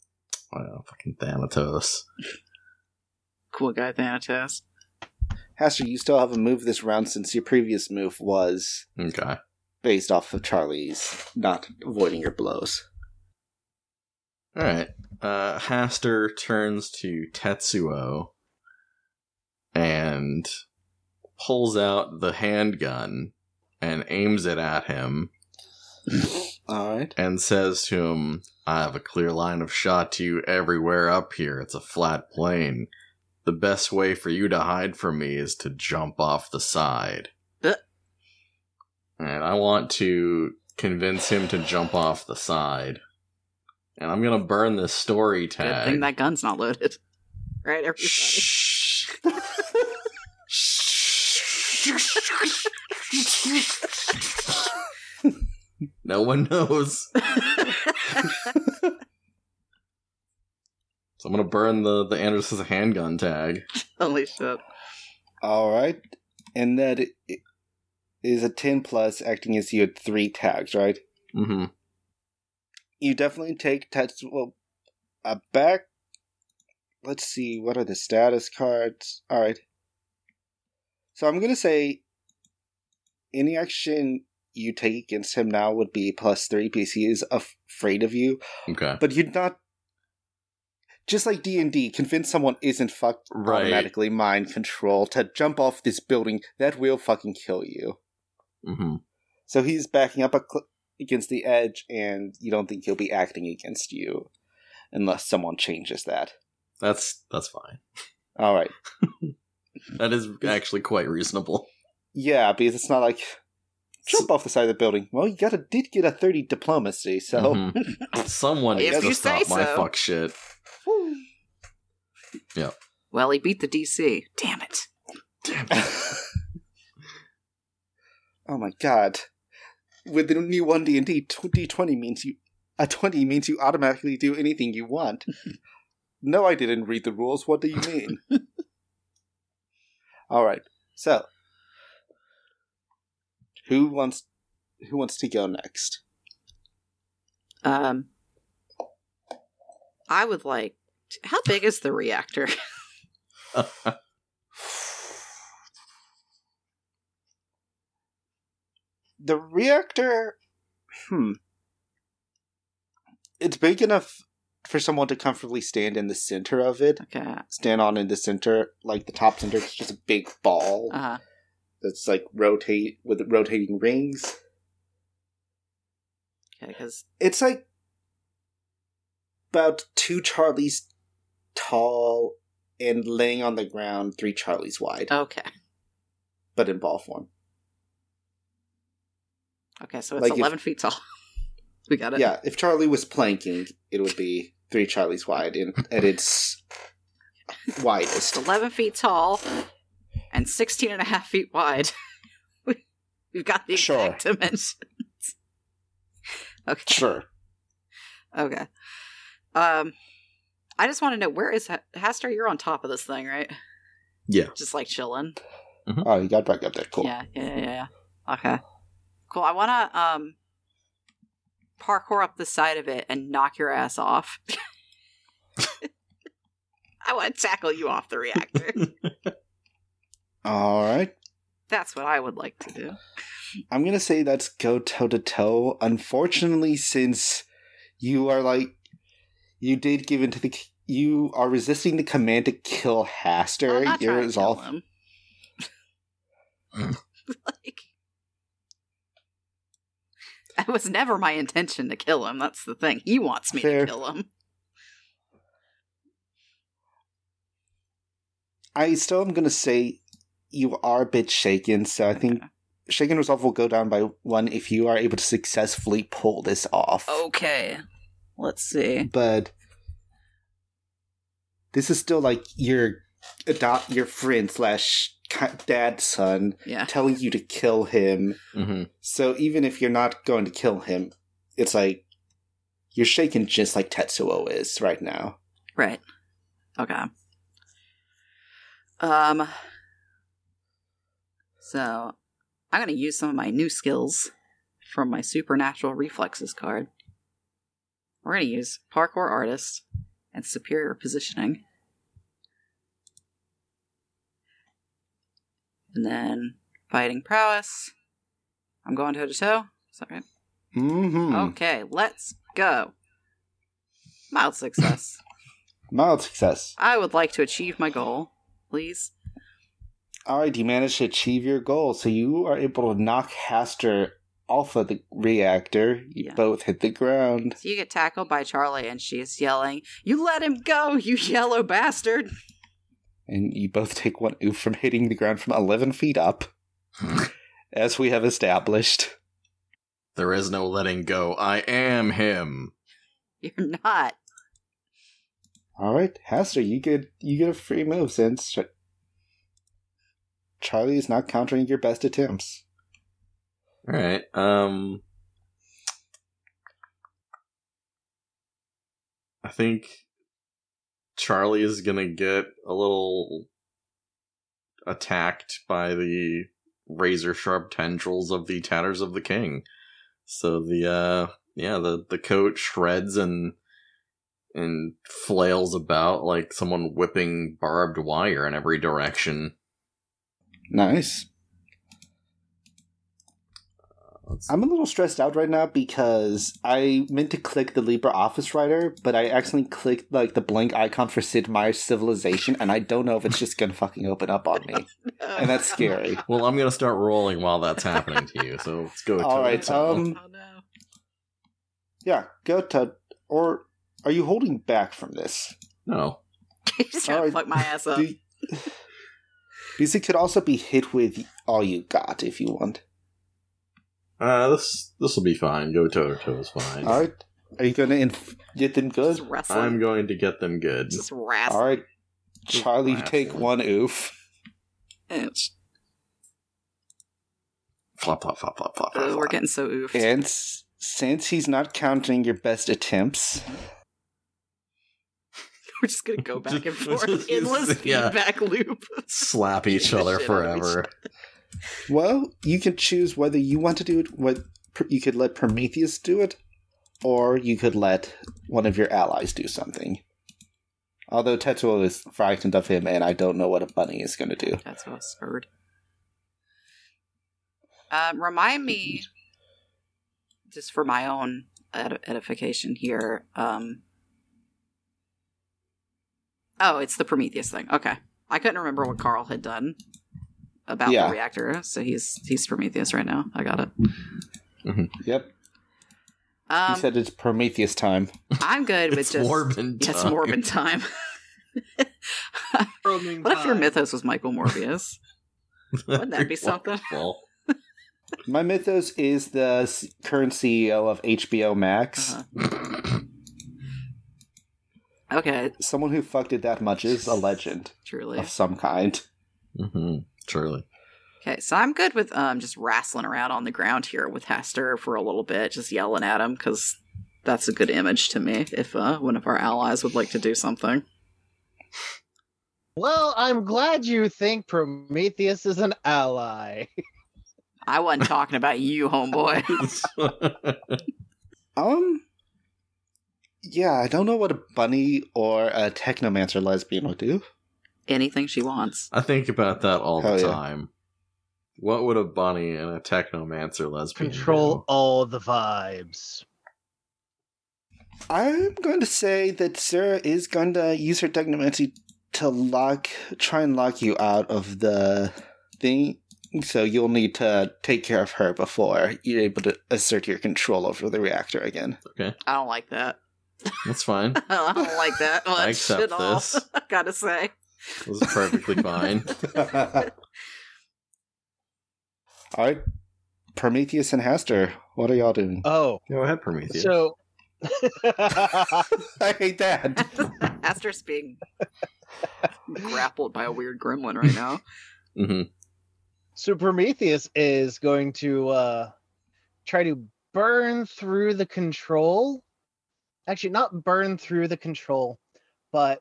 Wow, fucking Thanatos. Cool guy, Thanatos. Hastur, you still have a move this round since your previous move was Okay. Based off of Charlie's not avoiding your blows. Alright. Uh Hastur turns to Tetsuo and pulls out the handgun and aims it at him (laughs) Alright. and says to him, I have a clear line of shot to you everywhere up here. It's a flat plane. The best way for you to hide from me is to jump off the side. And I want to convince him to jump off the side. And I'm gonna burn this story Good tag. thing that gun's not loaded. Right, everybody? Shh. (laughs) no one knows. (laughs) So I'm gonna burn the the Anderson's handgun tag. Holy shit. Alright. And that it, it- is a 10 plus, acting as you had three tags, right? Mm-hmm. You definitely take Tetsuo uh, back. Let's see, what are the status cards? Alright. So I'm going to say any action you take against him now would be plus three because he is afraid of you. Okay. But you're not. Just like D and D, convince someone isn't fucked Right. automatically mind control to jump off this building. That will fucking kill you. Mm-hmm. So he's backing up a cl- against the edge, and you don't think he'll be acting against you unless someone changes that. That's that's fine. All right. (laughs) That is actually quite reasonable. Yeah, because it's not like jump off the side of the building. Well, you gotta did get a thirty diplomacy, so Mhm. (laughs) Someone If needs you to say stop my so. fuck shit. Yeah. Well, he beat the DC. Damn it. Damn (laughs) it. Oh my god! With the new one D and D, D twenty means you a twenty means you automatically do anything you want. (laughs) no, I didn't read the rules. What do you mean? (laughs) All right, so who wants who wants to go next? Um, I would like. How big is the reactor? (laughs) the reactor hmm it's big enough for someone to comfortably stand in the center of it. Okay. stand on in the center like the top center it's just a big ball Uh, that's like rotate with rotating rings. Okay, because it's like about two charlies tall and laying on the ground three charlies wide. Okay, but in ball form okay, so it's Like if- eleven feet tall. (laughs) We got it. yeah if charlie was planking it would be three charlies wide and at its (laughs) widest It's eleven feet tall and 16 and a half feet wide. (laughs) We- We've got the exact dimensions. okay. sure Okay. Um, I just want to know where is Ha- Hastur? You're on top of this thing, right? Yeah. Just like chilling. Oh, you got back up there. Cool. Yeah, yeah, yeah, yeah. Okay. Cool. I want to um parkour up the side of it and knock your ass off. (laughs) I want to tackle you off the reactor. (laughs) All right. That's what I would like to do. I'm gonna say that's go toe to toe. Unfortunately, since you are like you did give into the you are resisting the command to kill Hastur. I'm not Your to kill him. Mm. (laughs) like, (laughs) it was never my intention to kill him. That's the thing. He wants me Fair. to kill him. I still am gonna say you are a bit shaken. So I think Okay. shaken resolve will go down by one if you are able to successfully pull this off. Okay. Let's see. but this is still like your adopt your friend slash ki- dad son Yeah. telling you to kill him. hmm So even if you're not going to kill him, it's like you're shaken just like Tetsuo is right now. Right. Okay. Um. So, I'm going to use some of my new skills from my supernatural reflexes card. We're going to use parkour artist and superior positioning. And then fighting prowess. I'm going toe to toe. Is that right? Mm-hmm. Okay, let's go. Mild success. (laughs) Mild success. I would like to achieve my goal, please. All right, you managed to achieve your goal, so you are able to knock Hastur off of the reactor. You Yeah. both hit the ground. So you get tackled by Charlie, and she's yelling, You let him go, you yellow bastard! And you both (laughs) take one oof from hitting the ground from 11 feet up, (laughs) as we have established. There is no letting go. I am him. You're not. All right, Hastur, you get you get a free move since Ch- Charlie is not countering your best attempts. All right. Um. I think Charlie is gonna get a little attacked by the razor sharp tendrils of the tatters of the king. So the uh yeah, the the coat shreds and and flails about like someone whipping barbed wire in every direction. Nice. Let's- I'm a little stressed out right now because I meant to click the LibreOffice writer, but I accidentally clicked like the blank icon for Sid Meier's Civilization, and I don't know if it's just gonna fucking open up on me, (laughs) and that's scary. well, I'm gonna start rolling while that's happening to you. So let's go. All right, toe right, to toe. um, oh no. Yeah, go to or are you holding back from this? no, (laughs) He's just trying Alright. to fuck my ass up. Do because it could also be hit with all you got if you want. Uh, this this will be fine. Go toe to toe is fine. All right, are you gonna inf- get them good? Just wrestling. I'm going to get them good. just wrestling. All right, Charlie, you take one oof. Ouch. Flop flop flop flop flop. flop, Oh, we're getting so oof. And s- since he's not counting your best attempts, (laughs) We're just gonna go back (laughs) and Just- forth. (laughs) just- Endless yeah. feedback loop. slap each other shit each forever. Well, you can choose whether you want to do it. What you could let Prometheus do it, or you could let one of your allies do something. Although Tetsuo is frightened of him, and I don't know what a bunny is going to do. That's what I heard. Um, remind me, just for my own ed- edification here. Um, oh, it's the Prometheus thing. Okay, I couldn't remember what Karl had done about Yeah. the reactor, so he's he's Prometheus right now. I got it. Yep, Um, he said it's Prometheus time. I'm good with It's just Morbin Yeah, it's time. Morbin time. (laughs) what if your mythos was Michael Morbius? Wouldn't that be (laughs) something? Well, My mythos is the s- current CEO of HBO Max. Uh-huh. Okay, Someone who fucked it that much is a legend truly. of some kind. hmm Surely. Okay, so I'm good with um just wrestling around on the ground here with Hastur for a little bit, just yelling at him because that's a good image to me. If uh, one of our allies would like to do something, Well, I'm glad you think Prometheus is an ally. (laughs) I wasn't talking about you, homeboy. (laughs) (laughs) Um, yeah, I don't know what a bunny or a technomancer lesbian would do. Anything she wants. I think about that all the yeah. time. What would a bunny and a technomancer lesbian Control do? all the vibes. I'm going to say that Sarah is going to use her technomancy to lock, try and lock you out of the thing. So you'll need to take care of her before you're able to assert your control over the reactor again. Okay. I don't like that. That's fine. (laughs) I don't like that much I accept at all. this. (laughs) I gotta say. This is perfectly (laughs) fine. All right, Prometheus and Hastur, what are y'all doing? Oh, Go ahead, Prometheus. so (laughs) (laughs) I hate that. Hastur's being grappled by a weird gremlin right now. hmm so Prometheus is going to uh try to burn through the control. Actually, not burn through the control, but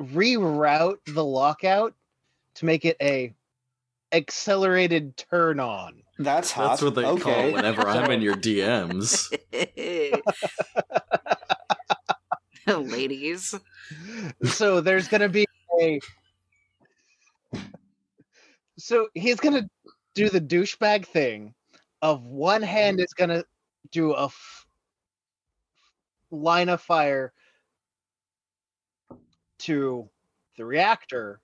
reroute the lockout to make it a accelerated turn on. That's hot. That's what they call okay. it whenever I'm in your DMs. (laughs) Ladies. so there's gonna be a so he's gonna do the douchebag thing of one hand is gonna do a f- line of fire to the reactor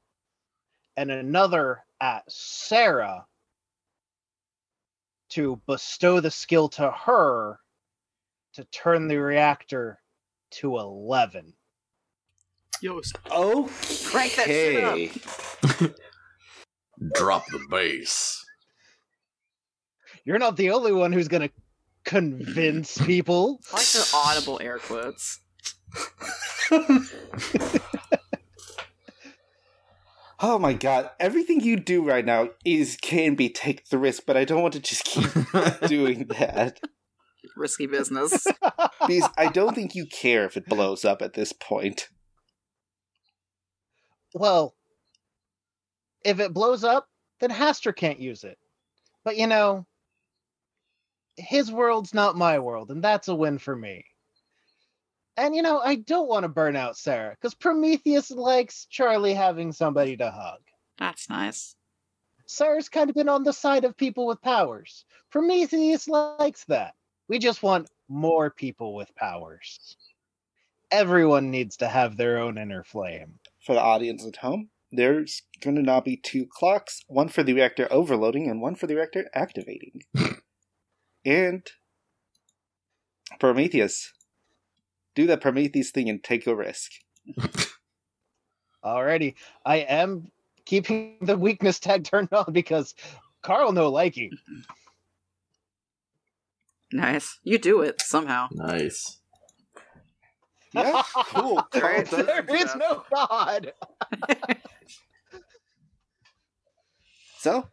and another at sarah to bestow the skill to her to turn the reactor to 11 Yo, Okay. Crank that shit up. Drop the bass. You're not the only one who's gonna convince people. I like the audible air quotes. (laughs) (laughs) Oh my god, everything you do right now is can be take the risk, but I don't want to just keep (laughs) doing that. Risky business. (laughs) Because I don't think you care if it blows up at this point. Well, if it blows up, then Hastur can't use it. But you know, his world's not my world, and that's a win for me. And you know, I don't want to burn out Sarah because Prometheus likes Charlie having somebody to hug. That's nice. Sarah's kind of been on the side of people with powers. Prometheus likes that. We just want more people with powers. Everyone needs to have their own inner flame. For the audience at home, there's going to now be two clocks one for the reactor overloading and one for the reactor activating. (laughs) and Prometheus, do the Prometheus thing and take a risk. (laughs) Alrighty, I am keeping the weakness tag turned on because Karl no likey. Nice. You do it somehow. Nice. Yeah, cool. (laughs) Karl does there do is that. no god. (laughs) So,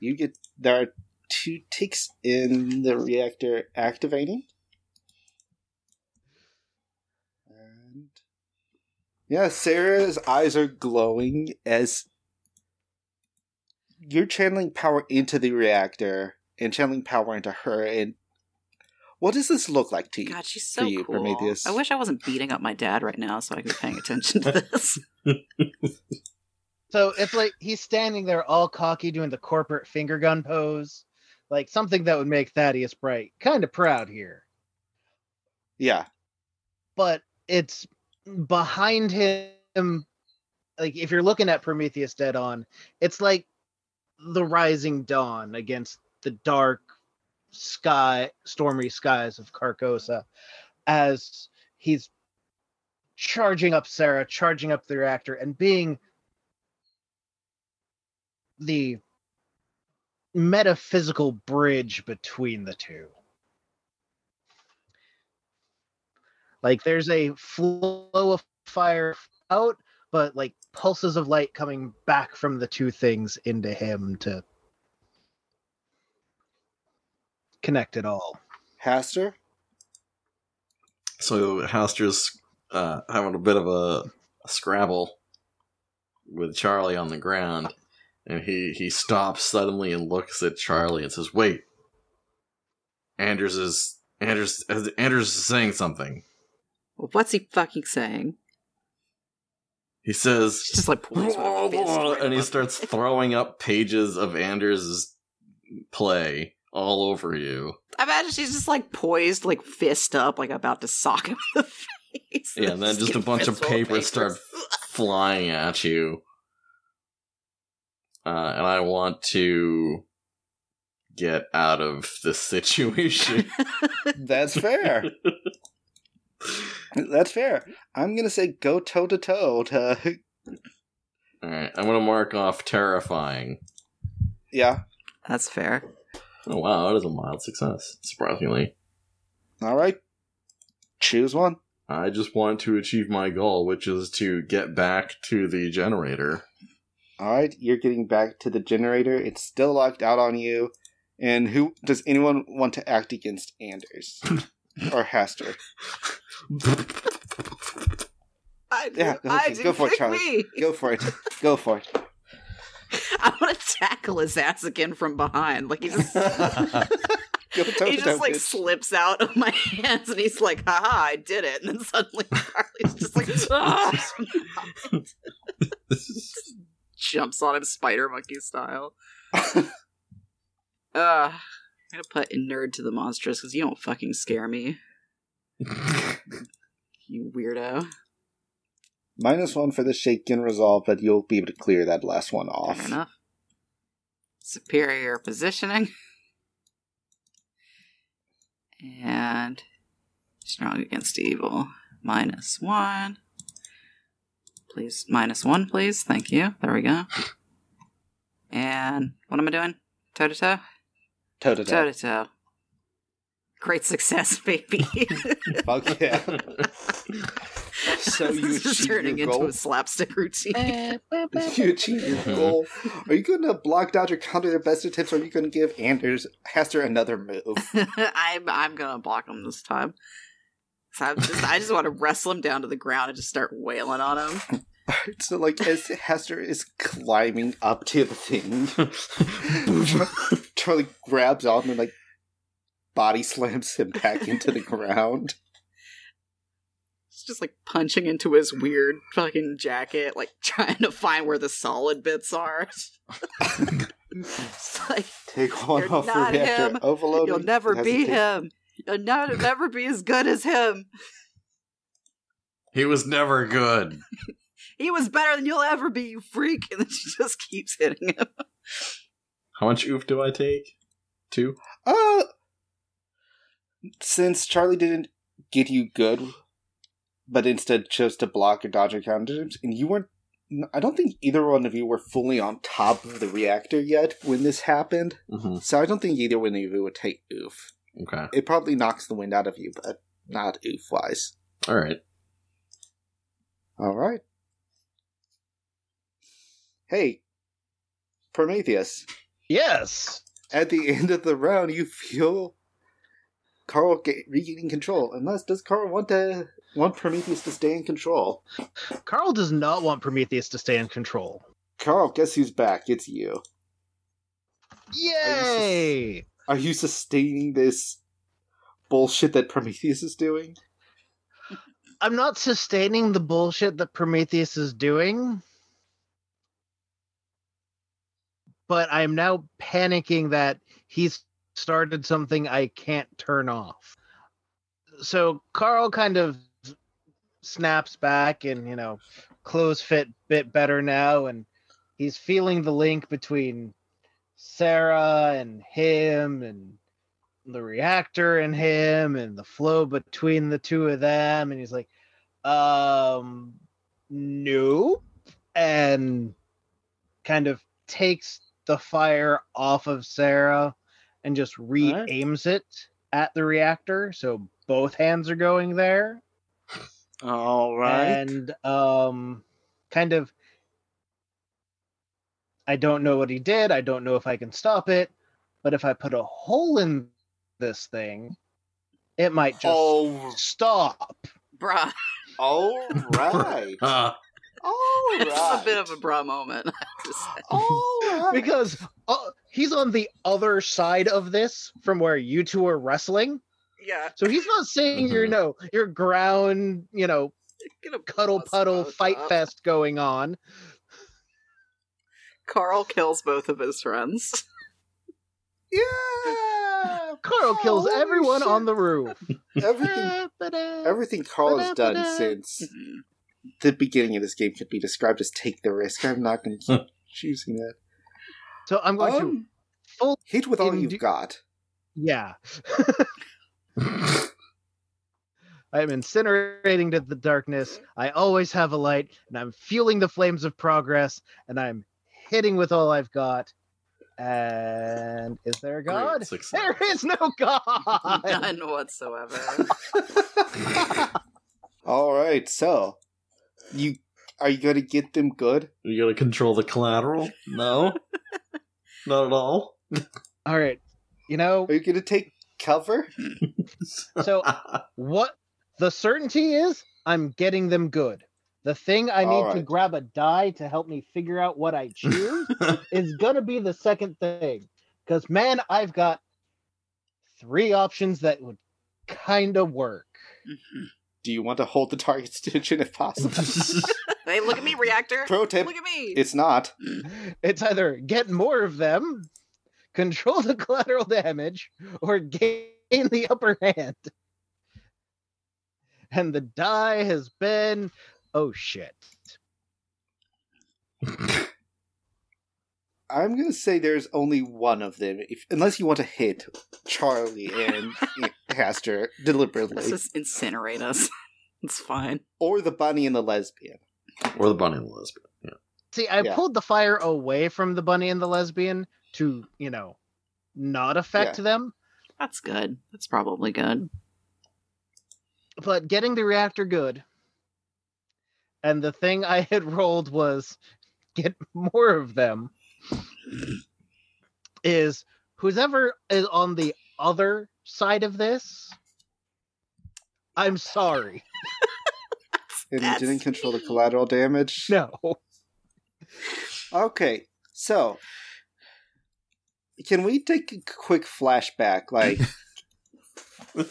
you get there are two ticks in the reactor activating. Yeah, Sarah's eyes are glowing as you're channeling power into the reactor and channeling power into her. And what does this look like to you? God, she's so you, cool. Prometheus. I wish I wasn't beating up my dad right now so I could be paying attention to this. (laughs) So it's like he's standing there all cocky doing the corporate finger gun pose. Like something that would make Thaddeus Bright kind of proud here. Yeah, But it's behind him like if you're looking at Prometheus dead on, it's like the rising dawn against the dark sky, stormy skies of Carcosa as he's charging up Sarah, charging up the reactor, and being the metaphysical bridge between the two. Like there's a flow of fire out, but like pulses of light coming back from the two things into him to connect it all. Hastur. So Hastur's uh, having a bit of a, a scrabble with Charlie on the ground, and he he stops suddenly and looks at Charlie and says, "Wait, Anders is Anders Anders is saying something." What's he fucking saying? He says, She's just like pulling his (laughs) fist and he starts throwing up pages of Anders' play all over you. I imagine she's just like poised, like fist up, like about to sock him in the (laughs) face. Yeah, and then just a bunch of fistful papers start flying at you. Uh, and I want to get out of this situation. (laughs) That's fair. That's fair. I'm gonna say go toe to toe to (laughs) Alright, I'm gonna mark off terrifying. yeah. That's fair. Oh wow, that is a mild success, surprisingly. All right, choose one. I just want to achieve my goal, which is to get back to the generator. All right, you're getting back to the generator. It's still locked out on you. And who does anyone want to act against Anders (laughs) or Hastur? I do. Yeah, I do. go for it, Charlie. me. Go for it. Go for it. (laughs) I want to tackle his ass again from behind. Like he just, (laughs) (laughs) he just like bitch. slips out of my hands, and he's like, "Haha, I did it!" And then suddenly Charlie's just like "Ah," jumps on him, spider monkey style. Uh, I'm gonna put a nerd to the monstrous because you don't fucking scare me, (laughs) you weirdo. Minus one for the shaken resolve, but you'll be able to clear that last one off. Fair enough. Superior positioning. And strong against evil. Minus one. Please, minus one, please. Thank you. There we go. And what am I doing? Toe to toe? Toe to Toe toe. to toe. Great success, (laughs) baby. (laughs) Fuck yeah. (laughs) So you this is achieve turning your into goal? a slapstick routine. Eh, you achieve your mm-hmm. goal. Are you going to block, dodge, or counter their best attempts, or are you going to give Anders Hastur another move? I'm I'm gonna block him this time. So I'm just I just want to wrestle him down to the ground and just start wailing on him. (laughs) so like as Hastur is climbing up to the thing, (laughs) Charlie grabs on and like body slams him back into the ground. He's just like punching into his weird fucking jacket, like (laughs) trying to find where the solid bits are. it's like Take one off not the reactor. him. Overloading. you'll never It has to be him. You'll never, never be as good as him. he was never good. He was better than you'll ever be, you freak. (laughs) And then she just keeps hitting him. How much oof do I take? Two? Uh, since Charlie didn't get you good, but instead chose to block or dodge your counters, and you weren't. I don't think either one of you were fully on top of the reactor yet when this happened, Mm-hmm. so I don't think either one of you would take oof. Okay. It probably knocks the wind out of you, but not oof wise. All right. All right. Hey, Prometheus. Yes. At the (laughs) end of the round, you feel Karl ga- regaining control. Unless does Karl want to want Prometheus to stay in control? Karl does not want Prometheus to stay in control. Karl, guess who's back? It's you. Yay! Are you sustaining this bullshit that Prometheus is doing? I'm not sustaining the bullshit that Prometheus is doing. But I'm now panicking that he's started something I can't turn off. So Karl kind of snaps back and, you know, clothes fit bit better now and he's feeling the link between Sarah and him and the reactor and him and the flow between the two of them and he's like um nope and kind of takes the fire off of Sarah and just re-aims it at the reactor so both hands are going there All right. and um kind of I don't know what he did. I don't know if I can stop it, but if I put a hole in this thing, it might just Oh, stop. Bruh. all right. (laughs) All (laughs) It's a bit of a bruh moment. (laughs) I have to say. All right. Because uh, he's on the other side of this from where you two are wrestling. Yeah. So he's not saying your Mhm. no, your ground, you know, Gonna cuddle bust puddle fight up. fest going on. Karl kills both of his friends. yeah. (laughs) Karl kills everyone shit. on the roof. Everything. (laughs) Everything Karl has done since the beginning of this game could be described as take the risk. I'm not going to keep choosing that. So I'm going to Um, full hit with all Indu- you've got. Yeah. (laughs) I am incinerating to the darkness. I always have a light, and I'm fueling the flames of progress, and I'm hitting with all I've got. And is there a god? (laughs) There is no god. (laughs) None whatsoever. all right, so you are you going to get them good? Are You going to control the collateral? No? (laughs) Not at all? all right. You know, Are you going to take cover? so what the certainty is, I'm getting them good. The thing I need All to grab a die to help me figure out what I choose (laughs) is gonna be the second thing. Because man, I've got three options that would kind of work. Do you want to hold the target's attention if possible? (laughs) hey, look at me, reactor. (laughs) Pro tip: Look at me. It's not. (clears throat) It's either get more of them, control the collateral damage, or gain the upper hand. And the die has been oh shit. (laughs) I'm going to say there's only one of them, if, unless you want to hit Charlie and (laughs) Hastur Let's deliberately, just incinerate us. it's fine. or the bunny and the lesbian. Or the bunny and the lesbian. Yeah. See, I Yeah. pulled the fire away from the bunny and the lesbian to, you know, not affect them. That's good. That's probably good. but getting the reactor good. And the thing I had (laughs) rolled was get more of them. Is whoever is on the other side of this, I'm sorry. (laughs) and That's you didn't control the collateral damage. No. Okay, so can we take a quick flashback? Like (laughs) when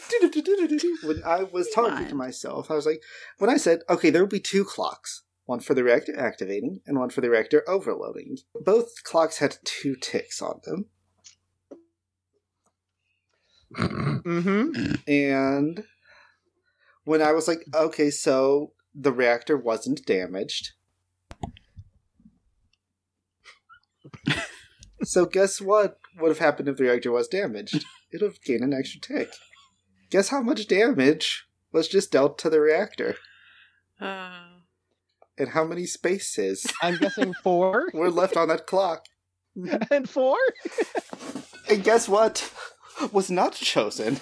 I was talking to myself, I was like, when I said, okay, there will be two clocks. One for the reactor activating and one for the reactor overloading. Both clocks had two ticks on them. Mm-hmm. And when I was like, okay, so the reactor wasn't damaged. so guess what would have happened if the reactor was damaged? It would have gained an extra tick. Guess how much damage was just dealt to the reactor? Uh, And how many spaces I'm guessing four (laughs) We're left on that clock? (laughs) and four. And guess what was not chosen?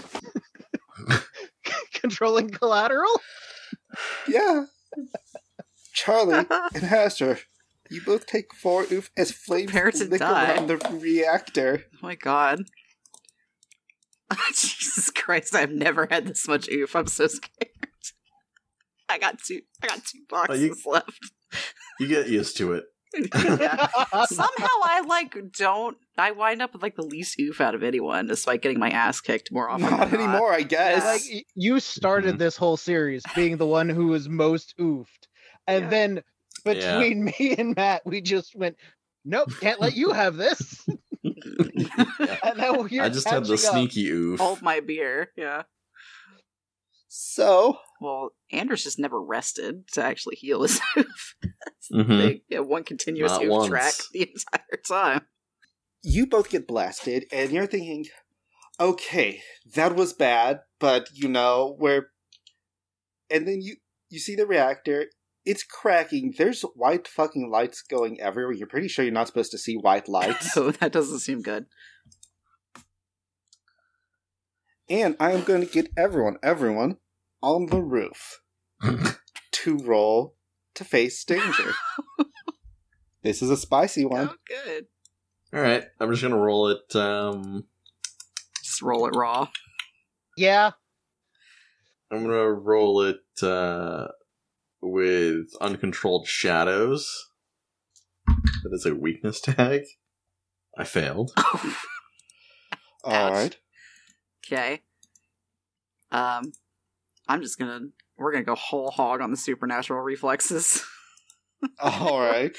(laughs) Controlling collateral. Yeah. Charlie (laughs) and Hastur, you both take four oof as flames Prepare to lick die. around the reactor. oh my god. (laughs) Jesus Christ, I've never had this much oof. I'm so scared. I got two I got two oh, boxes you- left. you get used to it. Yeah. (laughs) Somehow I like don't I wind up with like the least oof out of anyone, despite getting my ass kicked more often. Not than anymore, I guess. like you started Mhm. this whole series being the one who was most oofed, and Yeah. then Yeah. between (laughs) me and Matt, we just went, "Nope, can't let you have this." (laughs) and then you're I just had the catching up. sneaky oof. Hold my beer. Yeah. So, Well, Anders just never rested to actually heal his oof. That's the Mhm. Yeah, one continuous Not oof once. track the entire time. you both get blasted, and you're thinking, okay, that was bad, but you know, we're. And then you, you see the reactor, it's cracking. There's white fucking lights going everywhere. You're pretty sure you're not supposed to see white (laughs) lights. So that doesn't seem good. and I am going to get everyone, everyone, on the roof (laughs) to roll to face danger. (laughs) this is a spicy one. Oh, good. All right, I'm just gonna roll it. Um, Just roll it raw. Yeah, I'm gonna roll it uh, with uncontrolled shadows. That is a weakness tag. I failed. (laughs) All right. Okay. Um, I'm just gonna. We're gonna go whole hog on the supernatural reflexes. (laughs) All right.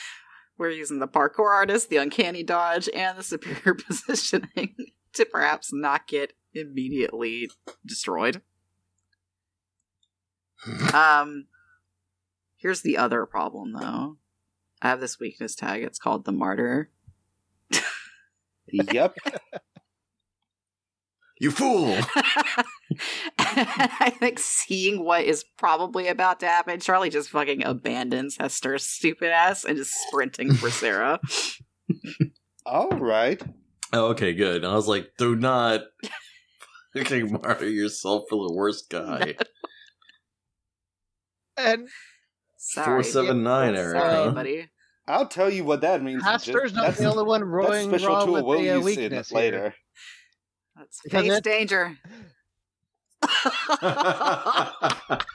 We're using the parkour artist, the uncanny dodge, and the superior (laughs) positioning to perhaps not get immediately destroyed. (laughs) Um, here's the other problem, though. I have this weakness tag. It's called the martyr. Yep. You fool! (laughs) I think seeing what is probably about to happen, Charlie just fucking abandons Hastur's stupid ass and just sprinting for (laughs) Sarah. All right. Oh, okay, good. I was like, do not (laughs) fucking martyr yourself for the worst guy. and Sorry. Four seven nine, Eric. Sorry, huh? buddy. I'll tell you what that means. Hastur's Just- not the only one That rolling special tool with we'll the uh, use weakness in here. later. Let's face danger.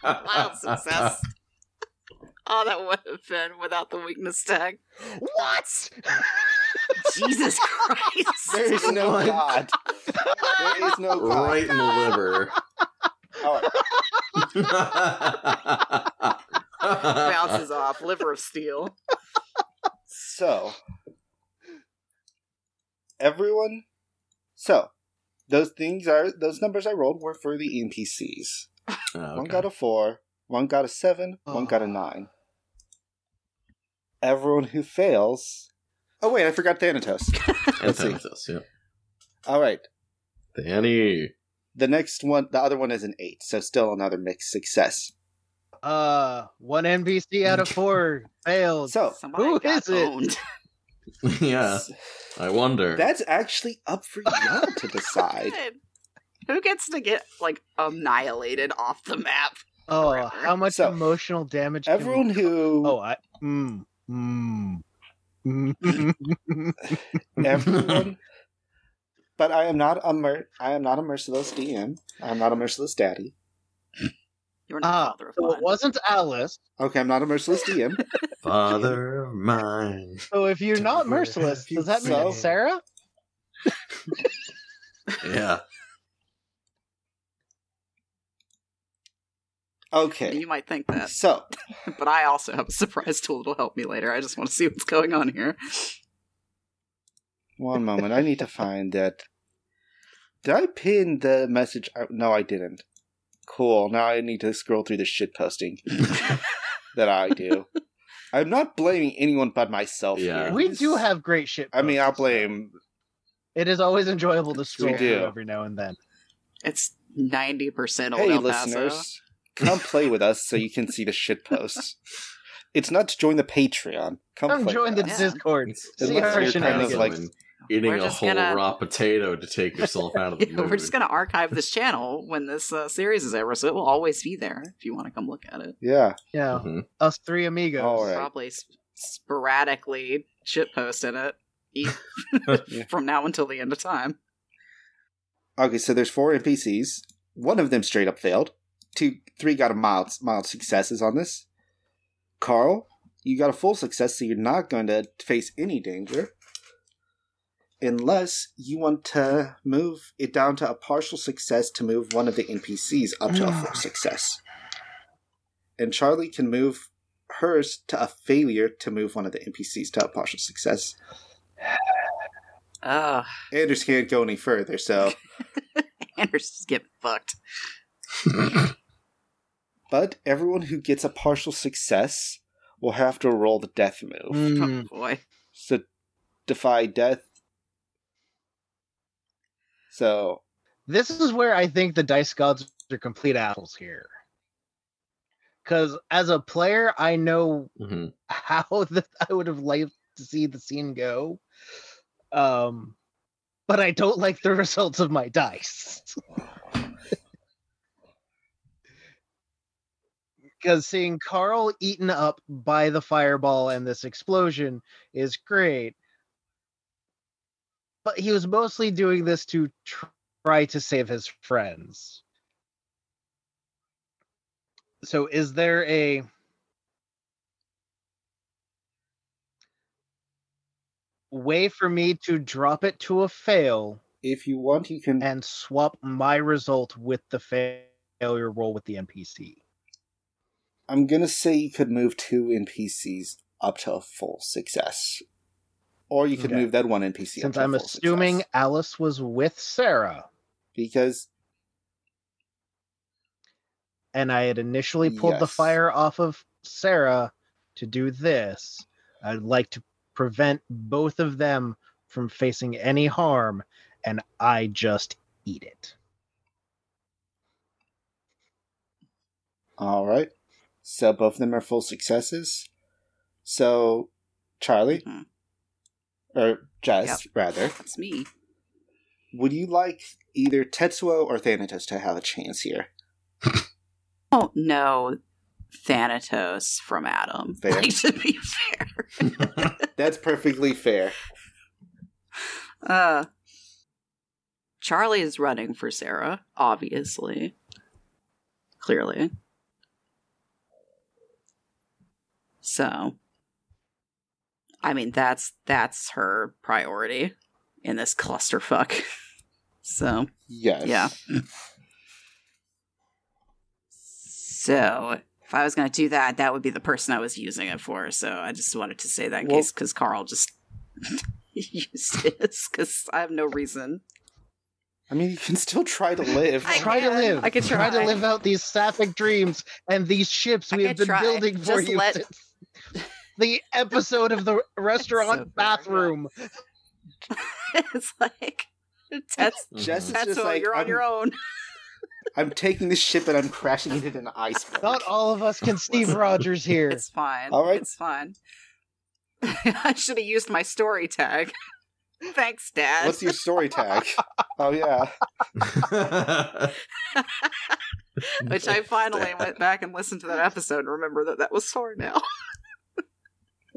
Wow, success. Oh, that would have been without the weakness tag. What? Jesus (laughs) Christ. There is no oh, God. There is no God. right in the liver. Oh. All right. Bounces off. Liver of steel. So, everyone. So, those things are those numbers I rolled were for the NPCs. Oh, One okay. got a four, one got a seven, one got a Oh. nine. Everyone who fails. Oh wait, I forgot Thanatos. (laughs) Let's see. Thanatos, yeah. All right, Danny. the next one, the other one is an eight, so still another mixed success. Uh, one NPC out of (laughs) four failed. So Somebody Who got is it? (laughs) owned. (laughs) yeah, I wonder. that's actually up for (laughs) y'all to decide. Who gets to get like annihilated off the map? oh, forever. how much So, emotional damage? can we- Everyone who Oh, I. Mm, mm, mm. (laughs) everyone. but I am not a mer- I am not a merciless DM. I am not a merciless daddy. You're not Ah, father of so mine. it wasn't Alice. Okay, I'm not a merciless DM. (laughs) Father of mine. So if you're not merciless, does that mean so- it's Sarah? Yeah. Okay. You might think that, So, (laughs) but I also have a surprise tool that'll help me later. I just want to see what's going on here. one moment. I need to find that. Did I pin the message? out? No, I didn't. Cool. Now I need to scroll through the shit posting (laughs) (laughs) that I do. I'm not blaming anyone but myself Yeah. here. We do have great shit. I mean, I'll blame. It is always enjoyable to scroll do. through every now and then. It's ninety percent old Hey, El Paso. listeners, come play with us so you can see the shit posts. It's not to join the Patreon. Come, Come play join the us. Discord. It's- See Unless our you're kind of like- eating We're a whole gonna- raw potato to take yourself out of (laughs) the Yeah, mood. we're just gonna archive this channel when this uh, series is over, so it will always be there if you want to come look at it. Yeah. Yeah, Mhm. us three amigos. All right. Probably sp- sporadically shit post in it Yeah. (laughs) (laughs) from now until the end of time. Okay, so there's four NPCs. One of them straight up failed. Two, three got a mild, mild successes on this. Karl, you got a full success, so you're not going to face any danger, unless you want to move it down to a partial success to move one of the NPCs up to a full success. And Charlie can move hers to a failure to move one of the NPCs to a partial success. Ugh, (sighs) Anders can't go any further, so. (laughs) Anders just get fucked. (laughs) But everyone who gets a partial success will have to roll the death move. Mm, Oh boy. So defy death. So this is where I think the dice gods are complete assholes here. Because as a player, I know Mhm. how (laughs) that I would have liked to see the scene go. Um, but I don't like the (laughs) results of my dice. (laughs) Because seeing Karl eaten up by the fireball and this explosion is great. But he was mostly doing this to try to save his friends. So is there a way for me to drop it to a fail if you want, you can. and swap my result with the failure roll with the NPC? I'm gonna say you could move two NPCs up to a full success, or you could Okay. move that one NPC. up Since to a I'm assuming success. Alice was with Sarah because and I had initially pulled the fire off of Sarah to do this, I'd like to prevent both of them from facing any harm, and I just eat it. all right, so both of them are full successes. So Charlie Mhm. Or Jess, rather, That's me. would you like either Tetsuo or Thanatos to have a chance here? Oh no, Thanatos from Adam. Fair. (laughs) Like, to be fair. (laughs) That's perfectly fair. Uh, Charlie is running for Sarah, obviously. Clearly. So, I mean, that's that's her priority in this clusterfuck. (laughs) So, Yes. yeah. So, if I was going to do that, that would be the person I was using it for. So, I just wanted to say that in Well- case because Karl just (laughs) used his because I have no reason. I mean, you can still try to live. I try to can. live. I can to try. To live out these sapphic dreams and these ships I we have been try. building for Just you let- since the episode of the (laughs) restaurant So bathroom. (laughs) it's like that's Jess is that's just all like, you're on I'm, your own. (laughs) I'm taking this ship and I'm crashing it into an iceberg. Not all of us can Steve Rogers here. It's fine. All right. It's fine. I should have used my story tag. Thanks, Dad. What's your story tag? Oh yeah. Which I finally went back and listened to that episode and remember that that was for now.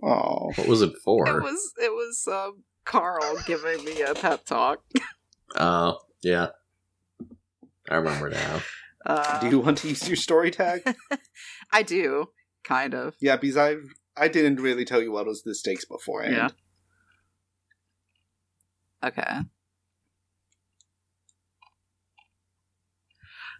Oh. What was it for? It was it was um, Karl giving me a pep talk. Oh, yeah. I remember now. Uh, Do you want to use your story tag? (laughs) I do, kind of. yeah, because I I didn't really tell you what was the stakes beforehand. Yeah. Okay.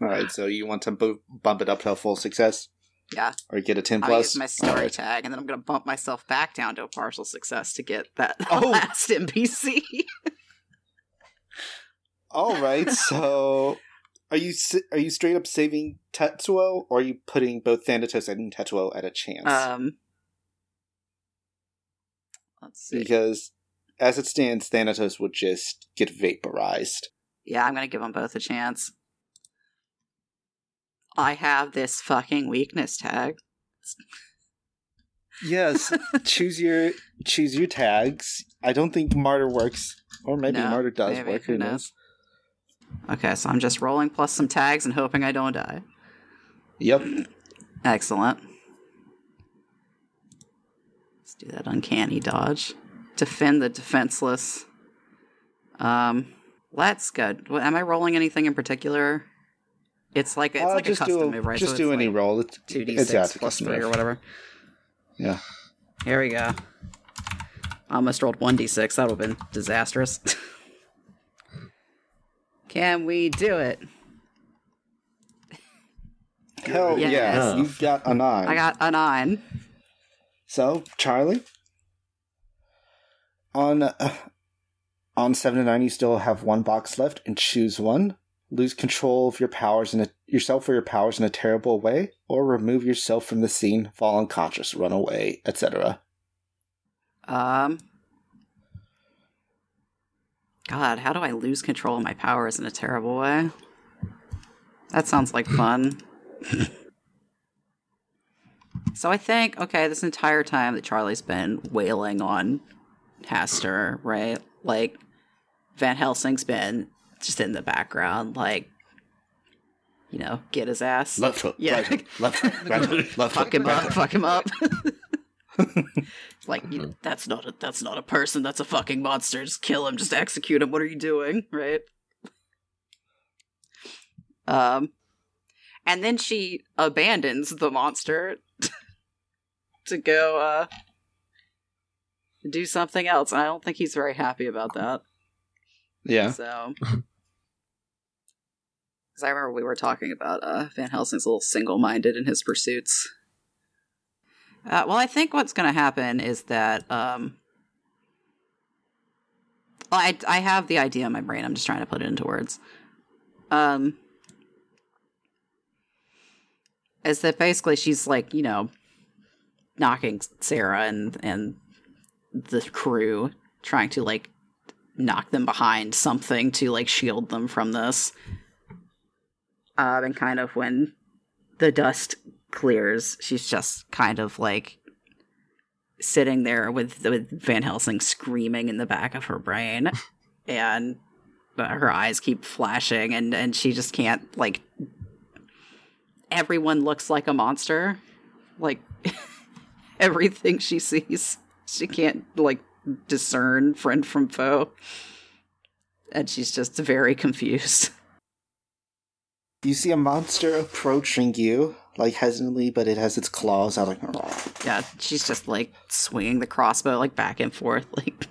All right, so you want to bu- bump it up to a full success? Yeah. Or get a 10 I'll plus? use my story Alright. tag, and then I'm going to bump myself back down to a partial success to get that (laughs) Oh. last NPC. (laughs) All right, so are you are you straight up saving Tetsuo, or are you putting both Thanatos and Tetsuo at a chance? um, let's see. because as it stands, Thanatos would just get vaporized. Yeah, I'm going to give them both a chance. I have this fucking weakness tag. Yes, (laughs) choose your choose your tags. I don't think martyr works, or maybe No, martyr does maybe, work. who knows? Okay, so I'm just rolling plus some tags and hoping I don't die. Yep. Excellent. Let's do that uncanny dodge. Defend the defenseless. Um, let's go. Am I rolling anything in particular? It's like it's Uh, like a custom do move, right? Now. Just So do any like roll. It's Two d six it's a plus custom three or whatever. Yeah. Here we go. I almost rolled one d six. That would have been disastrous. (laughs) Can we do it? Hell Yes. yeah! You've got a nine. I got a nine. So, Charlie, on uh, on seven to nine, you still have one box left, and choose one. Lose control of your powers in a, yourself or your powers in a terrible way, or remove yourself from the scene, fall unconscious, run away, etc. Um. God, how do I lose control of my powers in a terrible way? That sounds like fun. (laughs) so I think, okay, this entire time that Charlie's been wailing on Hastur, right? Like, Van Helsing's been just in the background, like, you know, get his ass. Left hook, Yeah. right hook, left hook, right hook, left fuck hook, him right up, hook. fuck him up. (laughs) like you that's not a that's not a person. That's a fucking monster. Just kill him. Just execute him. What are you doing? Right. Um, and then she abandons the monster (laughs) to go uh do something else. And I don't think he's very happy about that. Yeah. So, (laughs) because I remember we were talking about uh, Van Helsing's a little single-minded in his pursuits. Uh, well, I think what's going to happen is that um, well, I I have the idea in my brain. I'm just trying to put it into words. Um, is that basically she's like you know knocking Sarah and and the crew trying to like knock them behind something to like shield them from this. Um, and kind of when the dust clears, she's just kind of like sitting there with with Van Helsing screaming in the back of her brain, (laughs) and uh, her eyes keep flashing, and and she just can't like. Everyone looks like a monster, like (laughs) everything she sees. She can't like discern friend from foe. And she's just very confused. You see a monster approaching you, like hesitantly, but it has its claws out, like. (laughs) Yeah, she's just like swinging the crossbow like back and forth. (laughs) Like,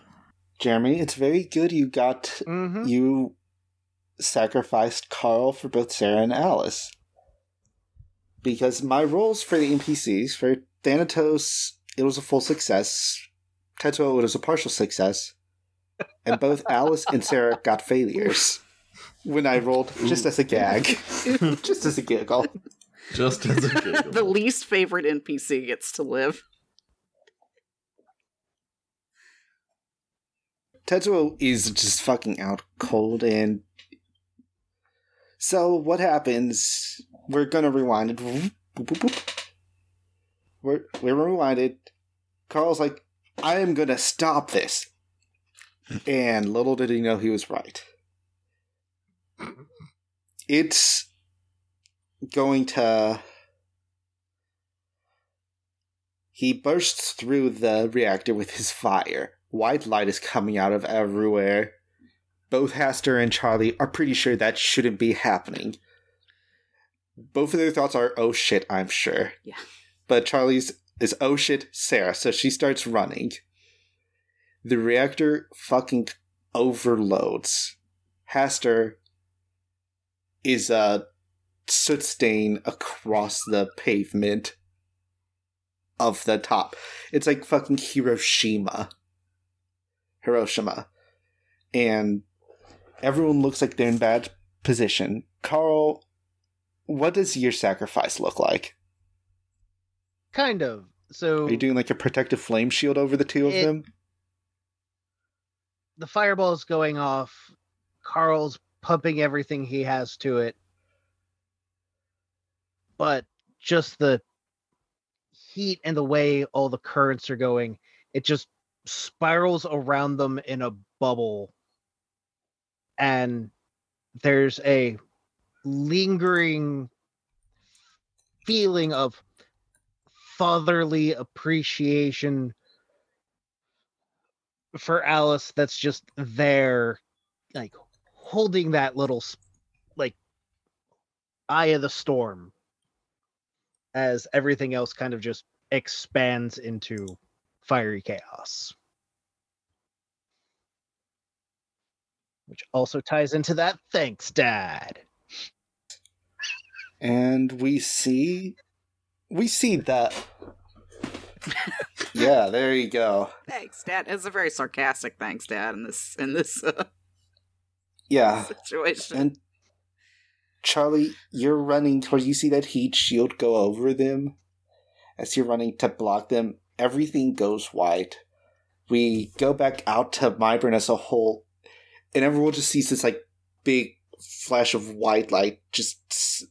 Jeremy, it's very good you got Mm-hmm. you sacrificed Karl for both Sarah and Alice. Because my roles for the NPCs, for Thanatos, it was a full success. Tetsuo, it was a partial success. And both (laughs) Alice and Sarah got failures. When I rolled, just as a gag. (laughs) just as a giggle. Just as a giggle. (laughs) the least favorite NPC gets to live. Tetsuo is just fucking out cold and so what happens we're gonna rewind it Boop, boop, boop. we're we're rewinded karl's like i am gonna stop this and little did he know he was right it's going to he bursts through the reactor with his fire white light is coming out of everywhere. Both Hastur and Charlie are pretty sure that shouldn't be happening. both of their thoughts are, "Oh shit, I'm sure." Yeah. But Charlie's is, "Oh shit, Sarah." So she starts running. The reactor fucking overloads. Hastur is a soot stain across the pavement of the top. It's like fucking Hiroshima. Hiroshima. And everyone looks like they're in bad position. Karl, what does your sacrifice look like? Kind of. So Are you doing like a protective flame shield over the two of them? the fireball's going off. Karl's pumping everything he has to it. But just the heat and the way all the currents are going, it just spirals around them in a bubble. And there's a lingering feeling of fatherly appreciation for Alice that's just there, like holding that little, like, eye of the storm as everything else kind of just expands into fiery chaos. Which also ties into that thanks, Dad. And we see we see that Yeah, there you go. Thanks, Dad. It's a very sarcastic thanks, Dad, in this in this uh, Yeah. (laughs) situation. And Charlie, you're running towards you see that heat shield go over them. As you're running to block them, everything goes white. We go back out to Mybron as a whole, and everyone just sees this like big flash of white light just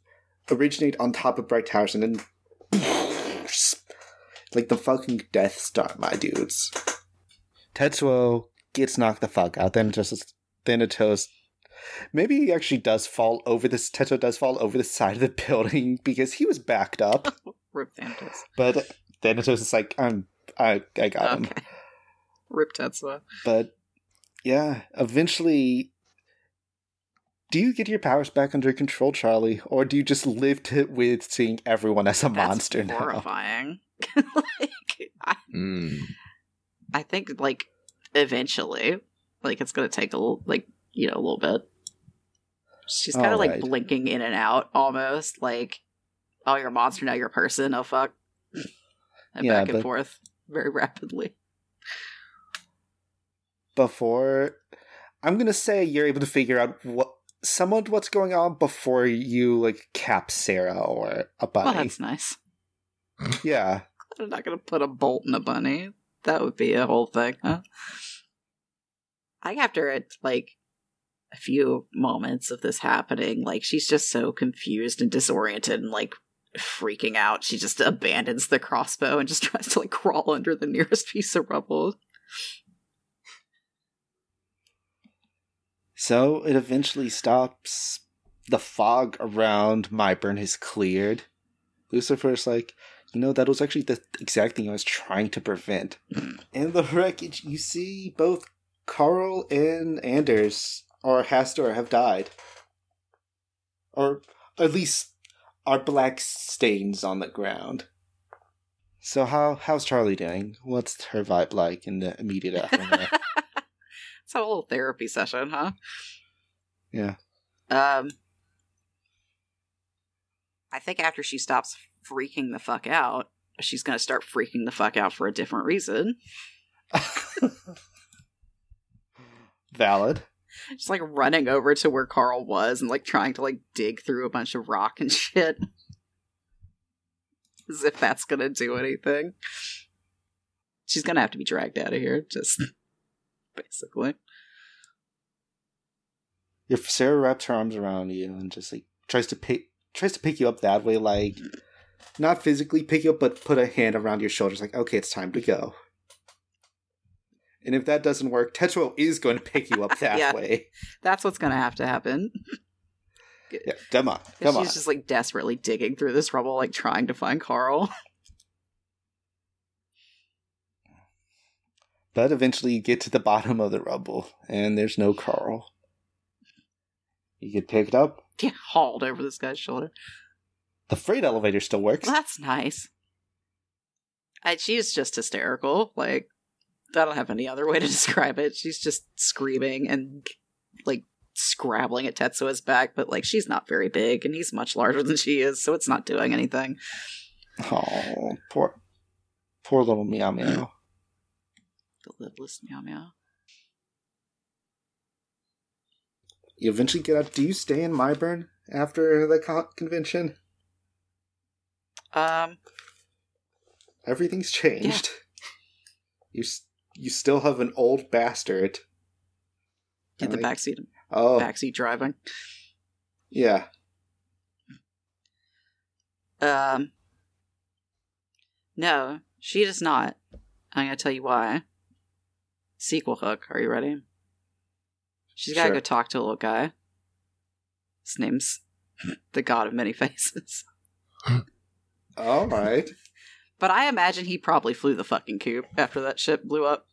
originate on top of Bright Towers and then (laughs) like the fucking Death Star, my dudes. Tetsuo gets knocked the fuck out. Then just then it toes Maybe he actually does fall over this. Tetsuo does fall over the side of the building (laughs) because he was backed up. (laughs) Rip Thanatos. But Thanatos is like, I'm, I, I got him. Okay. Rip Tetsuo. But yeah, eventually, do you get your powers back under control, Charlie, or do you just live to, with seeing everyone as a That's monster now? horrifying. (laughs) like, I, Mm. I think like eventually, like it's gonna take a little, like you know, a little bit. She's kind of like blinking in and out, almost like, "Oh, you're a monster now. You're a person. Oh fuck." And Yeah, back and forth very rapidly. Before, I'm gonna say you're able to figure out what somewhat what's going on before you like cap Sarah or a bunny. Well, that's nice. yeah. They're not gonna put a bolt in a bunny. That would be a whole thing, huh? I after it like a few moments of this happening, like she's just so confused and disoriented and like freaking out. She just abandons the crossbow and just (laughs) tries to like crawl under the nearest piece of rubble. So it eventually stops. The fog around Myburn has cleared. Lucifer's like, you know, that was actually the exact thing I was trying to prevent. Hmm. In the wreckage, you see both Karl and Anders or has Hastor have died. Or at least are black stains on the ground. So how how's Charlie doing? What's her vibe like in the immediate (laughs) aftermath? It's a little therapy session, huh? yeah. Um, I think after she stops freaking the fuck out, she's gonna start freaking the fuck out for a different reason. (laughs) Valid. Just like running over to where Karl was and like trying to like dig through a bunch of rock and shit. (laughs) As if that's gonna do anything. She's gonna have to be dragged out of here, just (laughs) basically. If Sarah wraps her arms around you and just like tries to pick tries to pick you up that way, like mm-hmm. not physically pick you up, but put a hand around your shoulders, like, okay, it's time to go. And if that doesn't work, Tetsuo is going to pick you up that (laughs) Yeah. way. That's what's gonna have to happen. (laughs) Yeah, come on, come She's on. just like desperately digging through this rubble, like trying to find Karl. (laughs) But eventually you get to the bottom of the rubble, and there's no Karl. You get picked up, Get hauled over this guy's shoulder. The freight elevator still works. Well, that's nice. I, she is just hysterical. Like, I don't have any other way to (laughs) describe it. She's just screaming and, like, scrabbling at Tetsuo's back, but, like, she's not very big, and he's much larger than she is, so it's not doing anything. Oh, poor, poor little meow meow. The lipless meow meow. You eventually get up. Do you stay in Myburn after the con- convention? Um, Everything's changed. You s- you still have an old bastard. get the Like- backseat, Oh, backseat driving. yeah. Um, no, she does not. I'm gonna tell you why. Sequel hook. Are you ready? She's gotta Sure. go talk to a little guy. His name's (laughs) the God of Many Faces. All right. (laughs) But I imagine he probably flew the fucking coop after that ship blew up.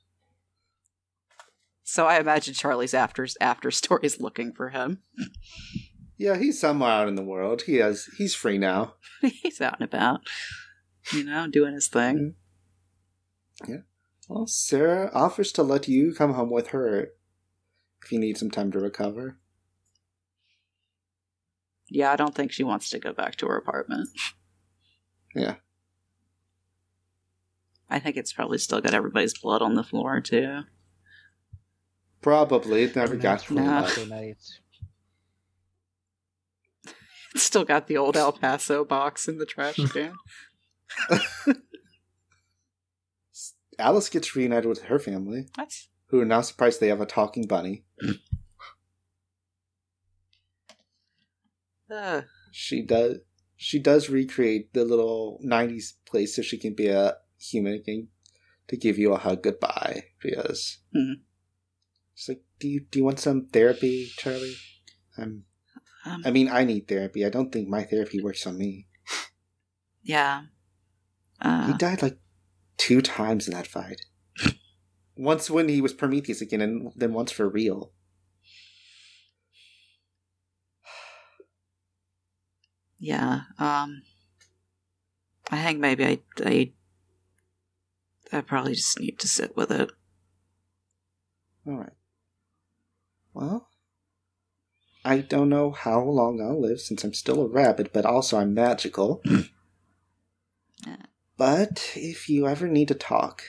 So I imagine Charlie's after after (laughs) stories looking for him. Yeah, he's somewhere out in the world. He has. He's free now. (laughs) He's out and about, you know, doing his thing. Mm-hmm. Yeah. Well, Sarah offers to let you come home with her if you need some time to recover. Yeah, I don't think she wants to go back to her apartment. Yeah. I think it's probably still got everybody's blood on the floor too. Probably. It never got cleaned Nah. up. Nights. It's still got the old El Paso box in the trash (laughs) can. (laughs) Alice gets reunited with her family, That's who are now surprised they have a talking bunny. (laughs) uh, She does. She does recreate the little '90s place so she can be a human again to give you a hug goodbye. Because Mhm. She's like, "Do you do you want some therapy, Charlie?" Um, um, I mean, I need therapy. I don't think my therapy works on me. yeah. He Uh, died like two times in that fight. once when he was Prometheus again, and then once for real. yeah. Um, I think maybe I, I, I probably just need to sit with it. All right. Well, I don't know how long I'll live since I'm still a rabbit, but also I'm magical. (clears throat) But if you ever need to talk,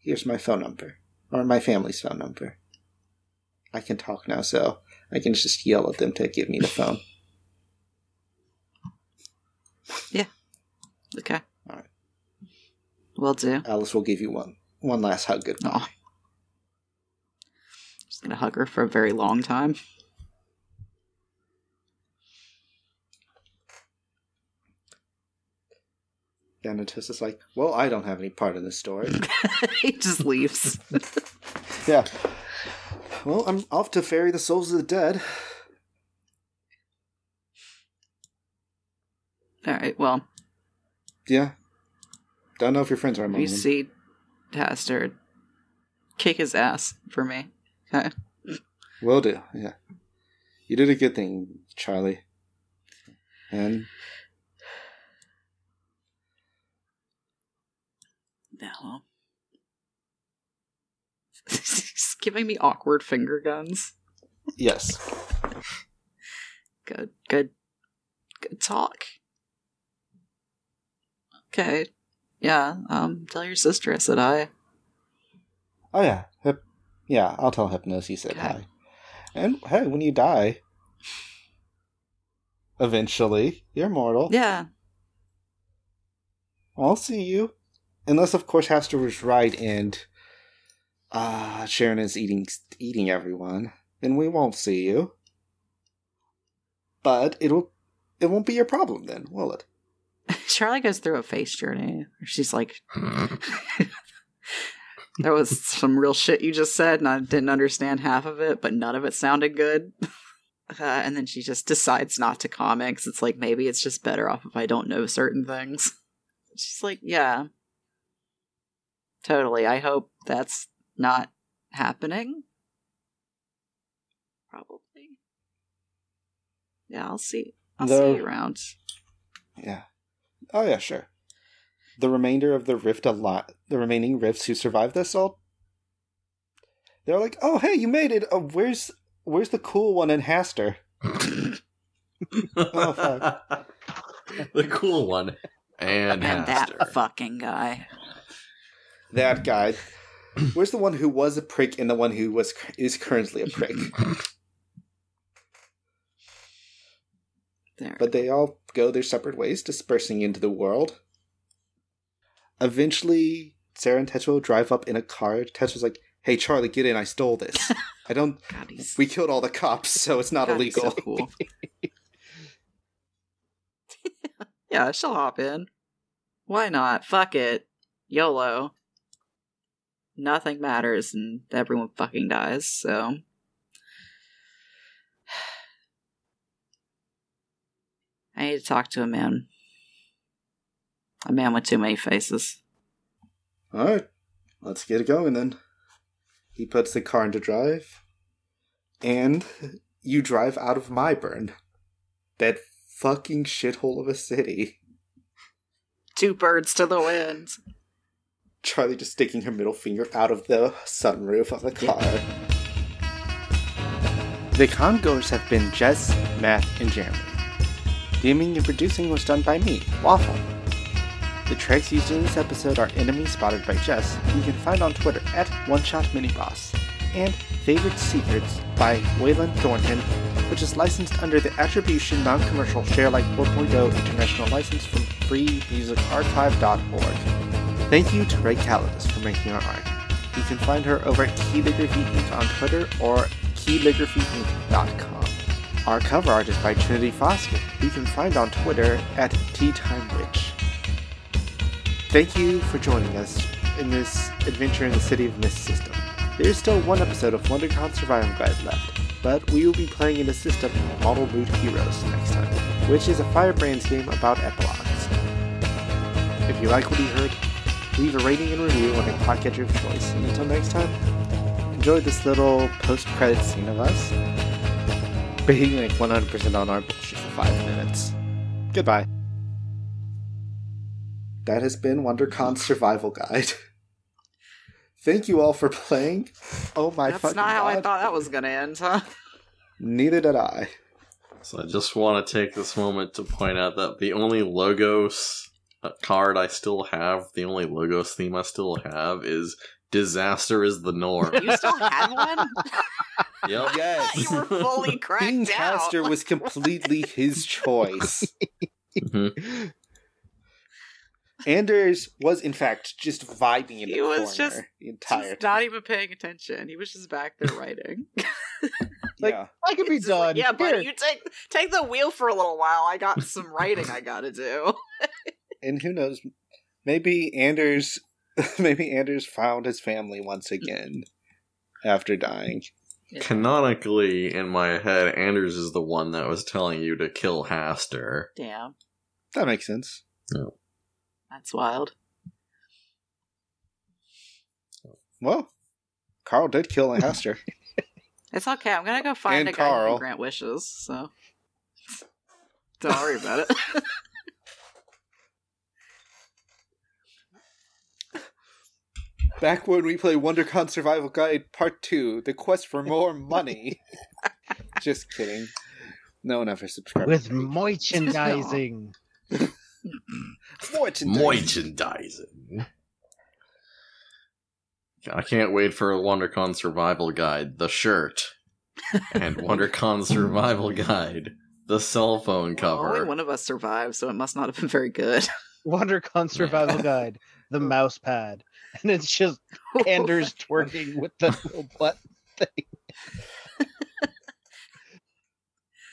here's my phone number, or my family's phone number. I can talk now, so I can just yell at them to give me the (laughs) phone. Yeah. Okay. Alright. Will do. Alice will give you one one last hug goodbye. Aw. Just gonna hug her for a very long time. Thanatos is like, well, I don't have any part in this story. (laughs) he just leaves. (laughs) yeah. Well, I'm off to ferry the souls of the dead. All right. Well, Yeah. Don't know if your friends are among you them. see Hastard kick his ass for me. (laughs) Will do. Yeah. You did a good thing, Charlie. And No. (laughs) He's giving me awkward finger guns. yes, Good, good, good talk. Okay. Yeah, um, tell your sister I said hi. Oh yeah, Hip- yeah. I'll tell Hypnos you said Okay. hi. And hey, when you die, eventually you're mortal. Yeah. I'll see you, unless of course Hastur was right and uh Sharon is eating eating everyone. Then we won't see you. But it'll it won't be your problem then, will it? (laughs) Charlie goes through a face journey she's like, (laughs) there was some real shit you just said, and I didn't understand half of it, but none of it sounded good. (laughs) Uh, and then she just decides not to comment 'cause it's like maybe it's just better off if I don't know certain things. (laughs) She's like, yeah, totally. I hope that's not happening. Probably. Yeah, I'll see. I'll see you around. Yeah. Oh yeah, sure. The remainder of the rift a lot, the remaining rifts who survived this all, they're like, "Oh hey, you made it. Oh, where's where's the cool one in Hastur?" (laughs) Oh, fuck. the cool one. And, and that fucking guy. That guy. Where's the one who was a prick and the one who was is currently a prick? There. but they all go their separate ways, dispersing into the world. Eventually, Sarah and Tetra drive up in a car. Tetra's like, "Hey, Charlie, get in! I stole this. (laughs) I don't. God, We killed all the cops, so it's not God, illegal." so cool. (laughs) yeah, she'll hop in. Why not? Fuck it. YOLO. Nothing matters and everyone fucking dies, so. (sighs) I need to talk to a man. A man with too many faces. All right, let's get it going then. He puts the car into drive, and you drive out of Myburn, that fucking shithole of a city. Two birds to the wind. Charlie just sticking her middle finger out of the sunroof of the car. The congoers have been Jess, Matt, and Jeremy. Theming and producing was done by me, Waffle. The tracks used in this episode are Enemy Spotted by Jess, who you can find on Twitter at OneShotMiniBoss, and Favorite Secrets by Waylon Thornton, which is licensed under the Attribution Non-Commercial Share Like 4.0 International License from FreeMusicArchive.org. Thank you to Ray Kalladis for making our art. You can find her over at Keylligraphy Ink on Twitter or keylligraphyink.com. Our cover art is by Trinity Foskett, who you can find on Twitter at TeaTimeWitch. Thank you for joining us in this adventure in the City of Mist system. There is still one episode of WonderCon Survival Guide left, but we will be playing in the system Model Boot Heroes next time, which is a Firebrands game about epilogues. If you like what you heard, leave a rating and review on your podcatcher of choice. And until next time, enjoy this little post-credit scene of us being like 100% on our bullshit for five minutes. Goodbye. That has been WonderCon (laughs) Survival Guide. Thank you all for playing. Oh my That's fucking not how I thought that was gonna end, huh? Neither did I. So I just want to take this moment to point out that the only Logos uh, card I still have, the only Logos theme I still have is Disaster is the Norm. You still (laughs) had one? yep. (laughs) Yes. you were fully Being cracked out. Caster was completely his choice. Mhm. Anders was, in fact, just vibing in the He was corner just- the entire Just time. not even paying attention. He was just back there writing. (laughs) like- yeah. I could be It's just like, done. yeah, buddy, you take take the wheel for a little while. I got some writing I gotta do. (laughs) And who knows? Maybe Anders, (laughs) maybe Anders found his family once again after dying. Canonically, in my head, Anders is the one that was telling you to kill Hastur. Damn, That makes sense. That's wild. Well, Karl did kill Hastur. (laughs) It's okay. I'm gonna go find And a guy who Karl. can grant wishes. So don't worry about it. (laughs) Back when we play WonderCon Survival Guide Part 2, The Quest for More Money. (laughs) Just kidding. No one ever subscribed. with to me. Mm-hmm. merchandising. Merchandising. I can't wait for a WonderCon Survival Guide, the shirt, and (laughs) WonderCon Survival Guide, the cell phone Well, only cover. one of us survived, so it must not have been very good. (laughs) WonderCon Survival (laughs) Guide, the mouse pad, and it's just Anders twerking with the little butt thing.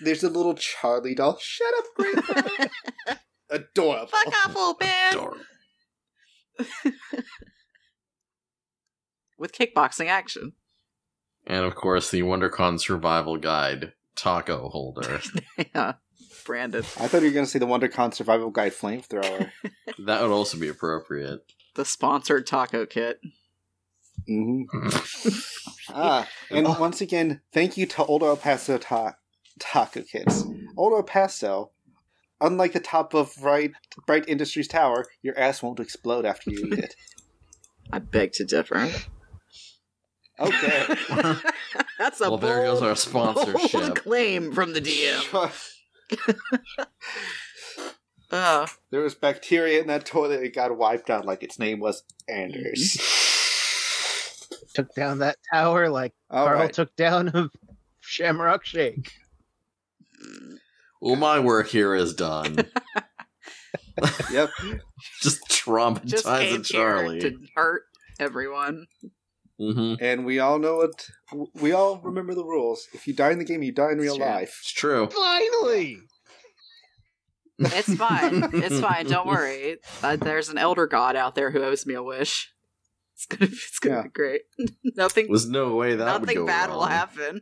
There's a little Charlie doll. Shut up, Great. Adorable. Fuck off, little man! Adorable. (laughs) With kickboxing action. And of course, the WonderCon Survival Guide taco holder. (laughs) yeah, branded. I thought you were going to say the WonderCon Survival Guide flamethrower. (laughs) that would also be appropriate. The sponsored taco kit. Mm-hmm. Ah, and once again, thank you to Old El Paso ta- Taco Kits. Old El Paso, unlike the top of Bright Bright Industries Tower, your ass won't explode after you eat it. (laughs) I beg to differ. Okay. (laughs) (laughs) That's a well, there goes bold- our sponsorship. bold claim from the DM. Oh, there was bacteria in that toilet. It got wiped out like its name was Anders. Mm-hmm. Took down that tower like All Karl right. took down a Shamrock Shake. Mm. Well, my work here is done. (laughs) Yep. (laughs) Just just traumatize here Charlie. to hurt everyone. hmm And we all know it. We all remember the rules. If you die in the game, you die in real It's life. It's true. Finally! It's fine. it's (laughs) fine. Don't worry. Uh, there's an elder god out there who owes me a wish. It's gonna. It's gonna Yeah. be great. nothing. There's no way that would nothing go bad will happen.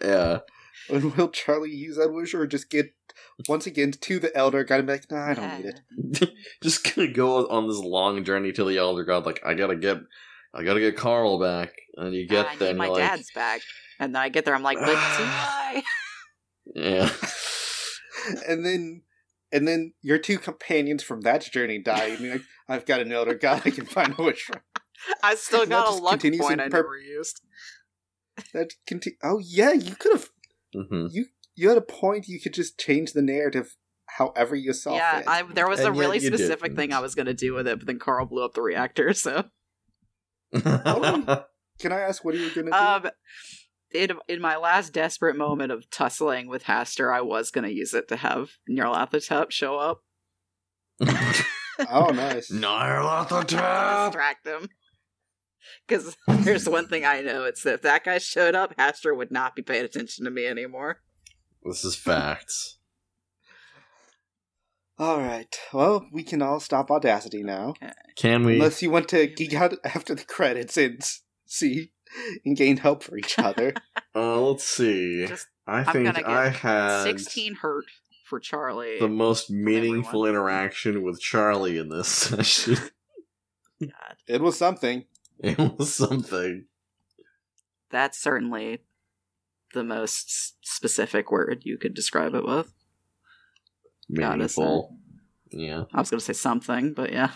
Yeah. (laughs) And will Charlie use that wish or just get once again to the elder god and be like, nah, I don't need it. (laughs) Just gonna go on this long journey to the Elder God. Like I gotta get, I gotta get Karl back, and you get Ah, I there, need and my you're like, dad's back, and then I get there. I'm like, but (sighs) do I? yeah, (laughs) and then and then your two companions from that journey die, and you're like, I've got an elder god I can find a wish from. I still got a just luck continues point in I per- never used. That conti- Oh yeah, you could have. Hmm You you had a point. You could just change the narrative however you saw yeah, fit. I, there was a And yet really specific didn't. thing I was going to do with it, but then Karl blew up the reactor. So, (laughs) Can I ask what are you gonna do? um, in in my last desperate moment of tussling with Hastur, I was going to use it to have Nyarlathotep show up, (laughs) oh, nice. (laughs) Nyarlathotep. distract him. Because (laughs) there's one thing I know: it's that if that guy showed up, Hastur would not be paying attention to me anymore. This is facts. All right. Well, we can all stop Audacity now, Can we? unless you want to geek out (laughs) after the credits and see and gain help for each other. (laughs) Uh, let's see. Just I I'm think I had 16 hurt for Charlie. the most meaningful everyone. interaction with Charlie in this session. God, it was something. It was something. that's certainly the most specific word you could describe it with. Meaningful. Yeah. I was going to say something, but yeah.